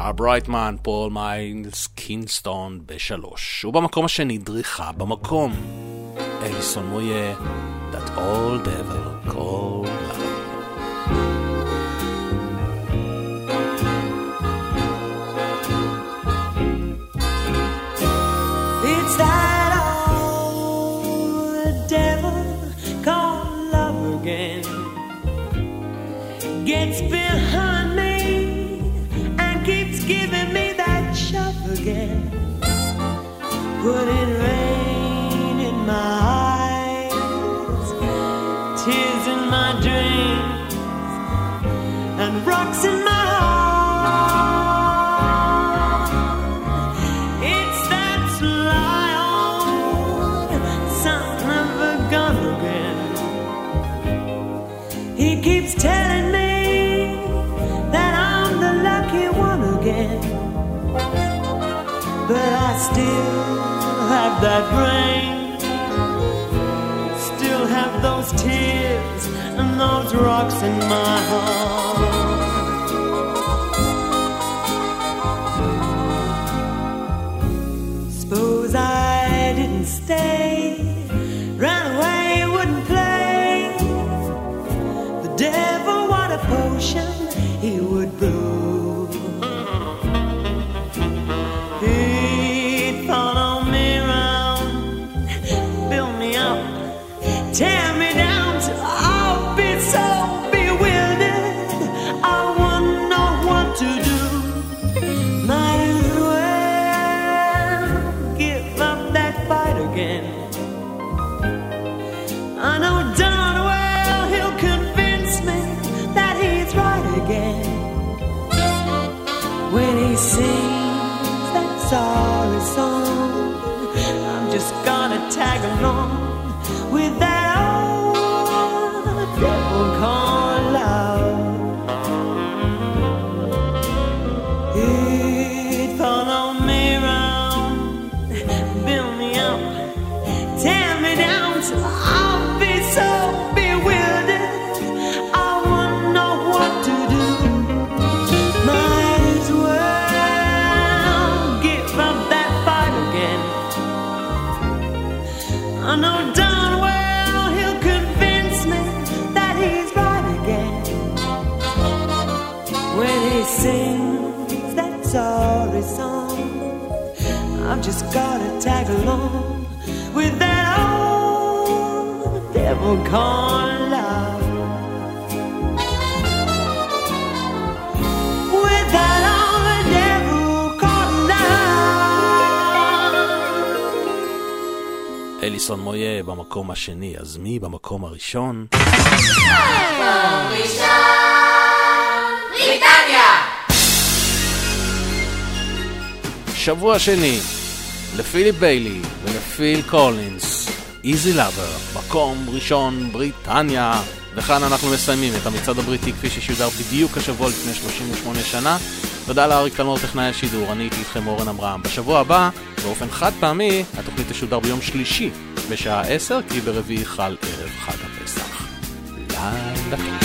שלושה, ברייטמן, פול מיילס, קינסטון בשלוש. ובמקום השני דריכה במקום. אליסון מוייה, That Ole Devil. put it. that rain. Still have those tears and those rocks in my heart. אליסון מויה במקום השני, אז מי במקום הראשון? מקום ראשון, בריטניה! שבוע שני, לפיליפ ביילי ולפיל קולינס, איזי לאבר, מקום ראשון, בריטניה. וכאן אנחנו מסיימים את המצעד הבריטי כפי ששודר בדיוק השבוע לפני 38 שנה. תודה לאריק תלמור טכנאי השידור, אני הייתי איתכם אורן עמרם. בשבוע הבא... באופן חד פעמי, התוכנית תשודר ביום שלישי בשעה 10, כי ברביעי חל ערב חג הפסח. יאללה.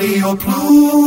רדיו פלוס